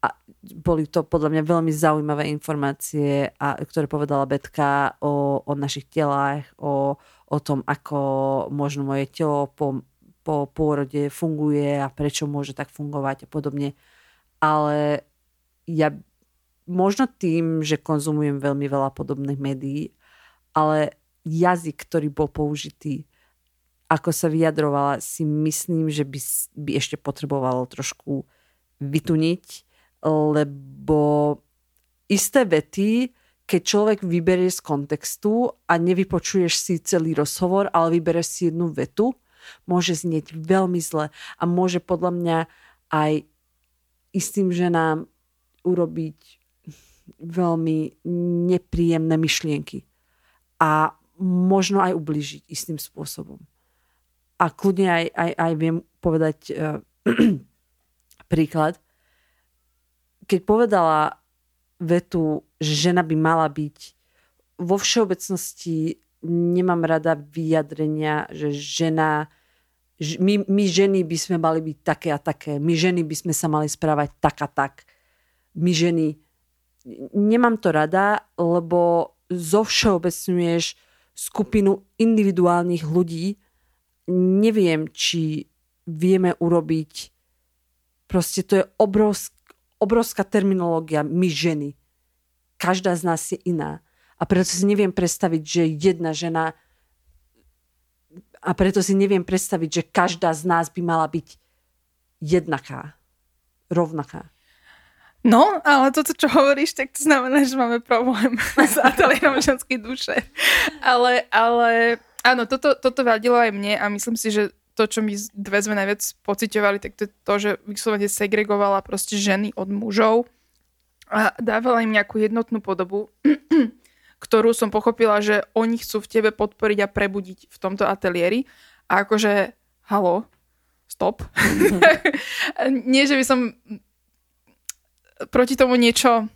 a boli to podľa mňa veľmi zaujímavé informácie, a, ktoré povedala Betka o, o našich telách, o, o tom, ako možno moje telo pom, po pôrode funguje a prečo môže tak fungovať a podobne. Ale ja možno tým, že konzumujem veľmi veľa podobných médií, ale jazyk, ktorý bol použitý, ako sa vyjadrovala, si myslím, že by, by ešte potrebovalo trošku vytuniť, lebo isté vety, keď človek vyberie z kontextu a nevypočuješ si celý rozhovor, ale vybereš si jednu vetu, môže znieť veľmi zle a môže podľa mňa aj istým ženám urobiť veľmi nepríjemné myšlienky a možno aj ubližiť istým spôsobom. A kľudne aj, aj, aj viem povedať uh, príklad. Keď povedala vetu, že žena by mala byť vo všeobecnosti nemám rada vyjadrenia, že žena my, my ženy by sme mali byť také a také, my ženy by sme sa mali správať tak a tak. My ženy, nemám to rada, lebo zovšeobecňuješ skupinu individuálnych ľudí. Neviem, či vieme urobiť proste to je obrovsk, obrovská terminológia my ženy. Každá z nás je iná. A preto si neviem predstaviť, že jedna žena a preto si neviem predstaviť, že každá z nás by mala byť jednaká, rovnaká. No, ale toto, čo hovoríš, tak to znamená, že máme problém s ateliérom ženskej duše. Ale, ale áno, toto, toto vadilo aj mne a myslím si, že to, čo my dve sme najviac pocitovali, tak to je to, že vyslovene segregovala proste ženy od mužov a dávala im nejakú jednotnú podobu, ktorú som pochopila, že oni chcú v tebe podporiť a prebudiť v tomto ateliéri. A akože, halo, stop. Nie, že by som proti tomu niečo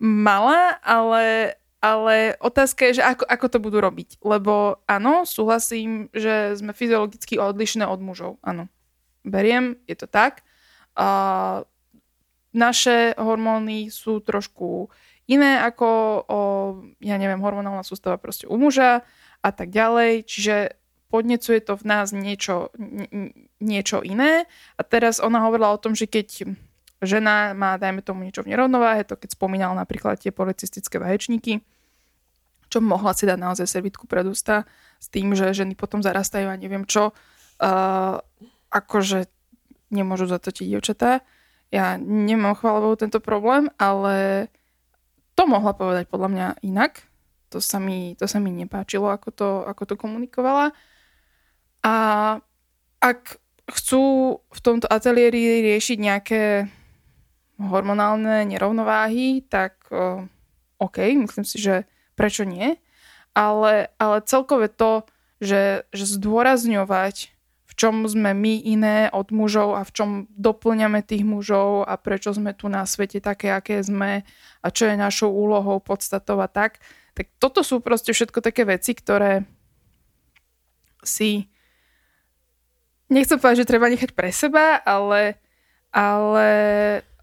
mala, ale, ale otázka je, že ako, ako to budú robiť. Lebo áno, súhlasím, že sme fyziologicky odlišné od mužov. Áno, beriem, je to tak. A naše hormóny sú trošku iné ako, o, ja neviem, hormonálna sústava proste u muža a tak ďalej. Čiže podnecuje to v nás niečo, niečo iné. A teraz ona hovorila o tom, že keď žena má, dajme tomu, niečo v nerovnováhe, to keď spomínal napríklad tie policistické vaječníky, čo mohla si dať naozaj servitku pred ústa s tým, že ženy potom zarastajú a neviem čo, uh, akože nemôžu za to tie dievčatá. Ja nemám chváľovou tento problém, ale to mohla povedať podľa mňa inak. To sa mi, to sa mi nepáčilo, ako to, ako to komunikovala. A ak chcú v tomto ateliéri riešiť nejaké hormonálne nerovnováhy, tak uh, OK, myslím si, že prečo nie. Ale, ale celkové to, že, že zdôrazňovať, v čom sme my iné od mužov a v čom doplňame tých mužov a prečo sme tu na svete také, aké sme a čo je našou úlohou, podstatou a tak, tak toto sú proste všetko také veci, ktoré si nechcem povedať, že treba nechať pre seba, ale, ale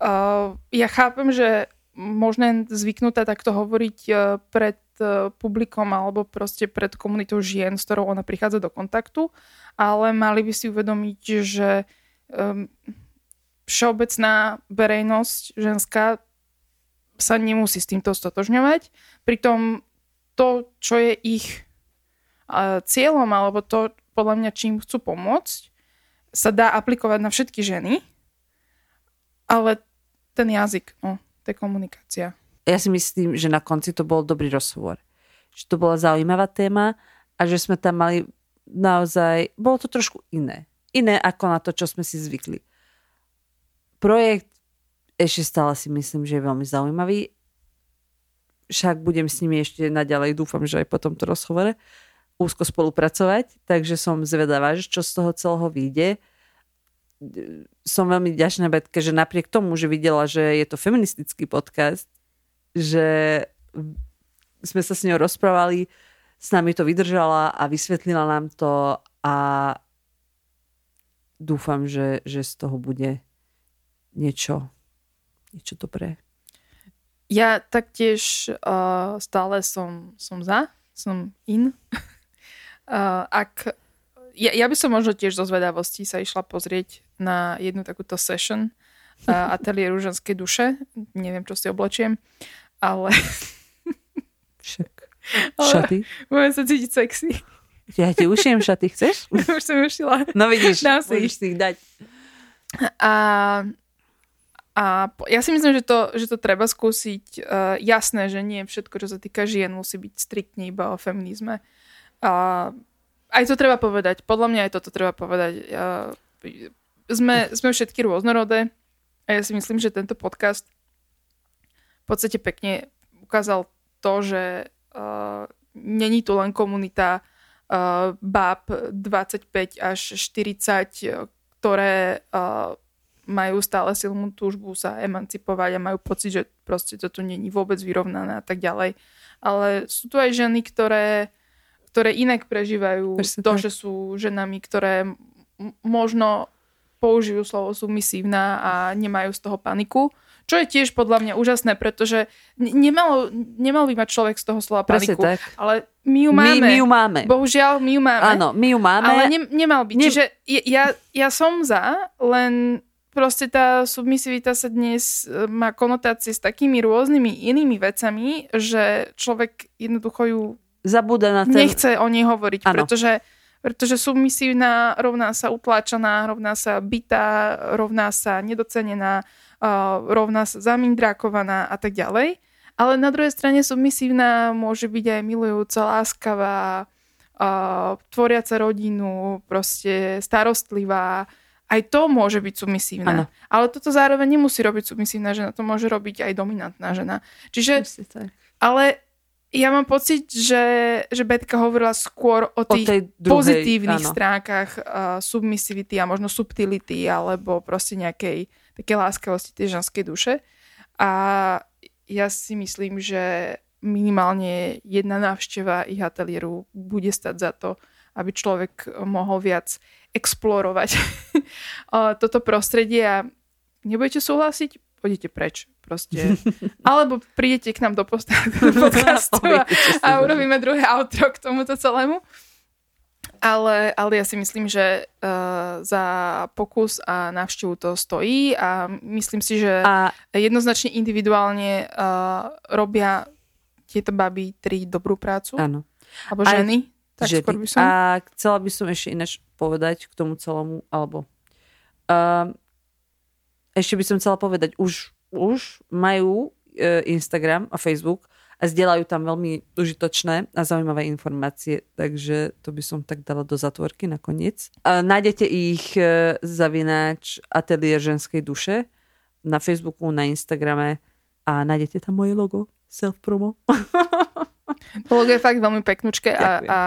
Uh, ja chápem, že možné zvyknutá takto hovoriť uh, pred uh, publikom alebo proste pred komunitou žien, s ktorou ona prichádza do kontaktu, ale mali by si uvedomiť, že všeobecná verejnosť ženská sa nemusí s týmto stotožňovať. Pritom to, čo je ich uh, cieľom alebo to, podľa mňa, čím chcú pomôcť, sa dá aplikovať na všetky ženy, ale ten jazyk, no, to komunikácia. Ja si myslím, že na konci to bol dobrý rozhovor. Že to bola zaujímavá téma a že sme tam mali naozaj, bolo to trošku iné. Iné ako na to, čo sme si zvykli. Projekt ešte stále si myslím, že je veľmi zaujímavý. Však budem s nimi ešte naďalej, dúfam, že aj po tomto rozhovore úzko spolupracovať, takže som zvedavá, že čo z toho celého vyjde som veľmi ďačná Betke, že napriek tomu, že videla, že je to feministický podcast, že sme sa s ňou rozprávali, s nami to vydržala a vysvetlila nám to a dúfam, že, že z toho bude niečo, niečo dobré. Ja taktiež uh, stále som, som za, som in. Uh, ak ja, ja by som možno tiež zo zvedavosti sa išla pozrieť na jednu takúto session uh, ateliéru ženskej duše. Neviem, čo si oblečiem, ale... Však. Šaty? Budem sa cítiť sexy. Ja ti ušijem šaty, chceš? Už som ušila. No vidíš, Dám si môžeš si ich dať. A, a po- ja si myslím, že to, že to treba skúsiť. Uh, jasné, že nie všetko, čo sa týka žien, musí byť striktne iba o feminizme. A aj to treba povedať. Podľa mňa aj toto treba povedať. Uh, sme, sme všetky rôznorodé a ja si myslím, že tento podcast v podstate pekne ukázal to, že uh, není tu len komunita uh, báb 25 až 40, ktoré uh, majú stále silnú túžbu sa emancipovať a majú pocit, že proste to tu není vôbec vyrovnané a tak ďalej. Ale sú tu aj ženy, ktoré, ktoré inak prežívajú Presne to, tak. že sú ženami, ktoré možno použijú slovo submisívna a nemajú z toho paniku. Čo je tiež podľa mňa úžasné, pretože ne- nemalo, nemal by mať človek z toho slova Presne paniku. tak. Ale my ju My, máme. my ju máme. Bohužiaľ, my ju máme. Áno, my ju máme. Ale ne, nemal by. Ne- Čiže ja, ja som za, len proste tá submisivita sa dnes e, má konotácie s takými rôznymi inými vecami, že človek jednoducho ju Zabúda na ten... nechce o nej hovoriť, Áno. pretože, pretože submisívna rovná sa utláčaná, rovná sa bytá, rovná sa nedocenená, uh, rovná sa zamindrákovaná a tak ďalej. Ale na druhej strane submisívna môže byť aj milujúca, láskavá, uh, tvoriaca rodinu, proste starostlivá. Aj to môže byť submisívna. Áno. Ale toto zároveň nemusí robiť submisívna žena, to môže robiť aj dominantná žena. Čiže ale ja mám pocit, že, že Betka hovorila skôr o O tých tej druhej, pozitívnych áno. stránkach uh, submisivity a možno subtility alebo proste nejakej také láskavosti tej ženskej duše. A ja si myslím, že minimálne jedna návšteva ich ateliéru bude stať za to, aby človek mohol viac explorovať uh, toto prostredie a nebudete súhlasiť, pôjdete preč. Proste. Alebo prídete k nám do do podcastu a, a urobíme druhé outro k tomuto celému. Ale, ale ja si myslím, že uh, za pokus a návštevu to stojí a myslím si, že A jednoznačne individuálne uh, robia tieto baby tri dobrú prácu. áno. Alebo ženy. Tak ženy. skôr by som. A chcela by som ešte ináč povedať k tomu celému, alebo um, ešte by som chcela povedať, už, už majú e, Instagram a Facebook a zdieľajú tam veľmi užitočné a zaujímavé informácie, takže to by som tak dala do zatvorky nakoniec. Nájdete ich e, zavináč Atelier ženskej duše na Facebooku, na Instagrame a nájdete tam moje logo self-promo. To logo je fakt veľmi peknúčke a, a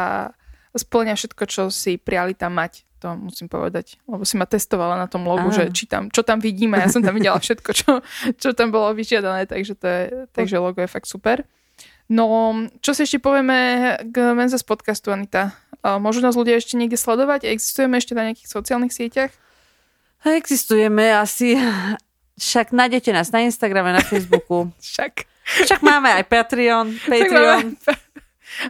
splňa všetko, čo si priali tam mať. To musím povedať. Lebo si ma testovala na tom logu, Á. že či tam, čo tam vidím a ja som tam videla všetko, čo, čo tam bolo vyžiadané, takže, to je, takže logo je fakt super. No, čo si ešte povieme k Menzes podcastu, Anita? Môžu nás ľudia ešte niekde sledovať? Existujeme ešte na nejakých sociálnych sieťach? Existujeme asi, však nájdete nás na Instagrame, na Facebooku. Však. Však máme aj Patreon, Patreon. máme-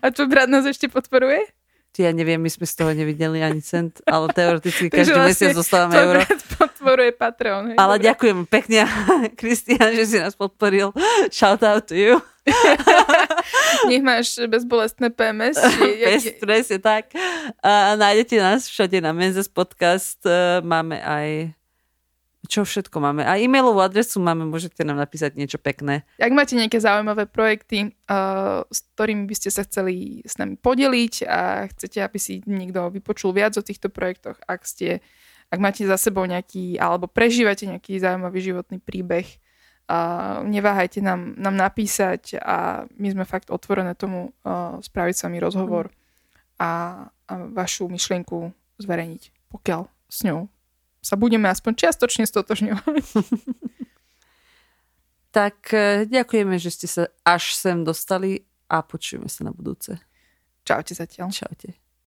A tvoj brat nás ešte podporuje? Ja neviem, my sme z toho nevideli ani cent, ale teoreticky každý vlastne mesiac dostávame euro. podporuje Patreon. hej? Ale Dobre. ďakujem pekne, Kristian, že si nás podporil. Shout out to you. Nech máš bezbolestné PMS. Bez presne tak. A nájdete nás všade na Menzes podcast. E, Máme aj čo všetko máme. A e-mailovú adresu máme, môžete nám napísať niečo pekné. ak máte nejaké zaujímavé projekty, uh, s ktorými by ste sa chceli s nami podeliť a chcete, aby si niekto vypočul viac o týchto projektoch, ak ste ak máte za sebou nejaký, alebo prežívate nejaký zaujímavý životný príbeh, uh, neváhajte nám, nám napísať a my sme fakt otvorené tomu uh, spraviť s vami rozhovor a, a vašu myšlienku zverejniť, pokiaľ s ňou sa budeme aspoň čiastočne stotožňovať. Tak e, ďakujeme, že ste sa až sem dostali a počujeme sa na budúce. Čaute zatiaľ. Čaute.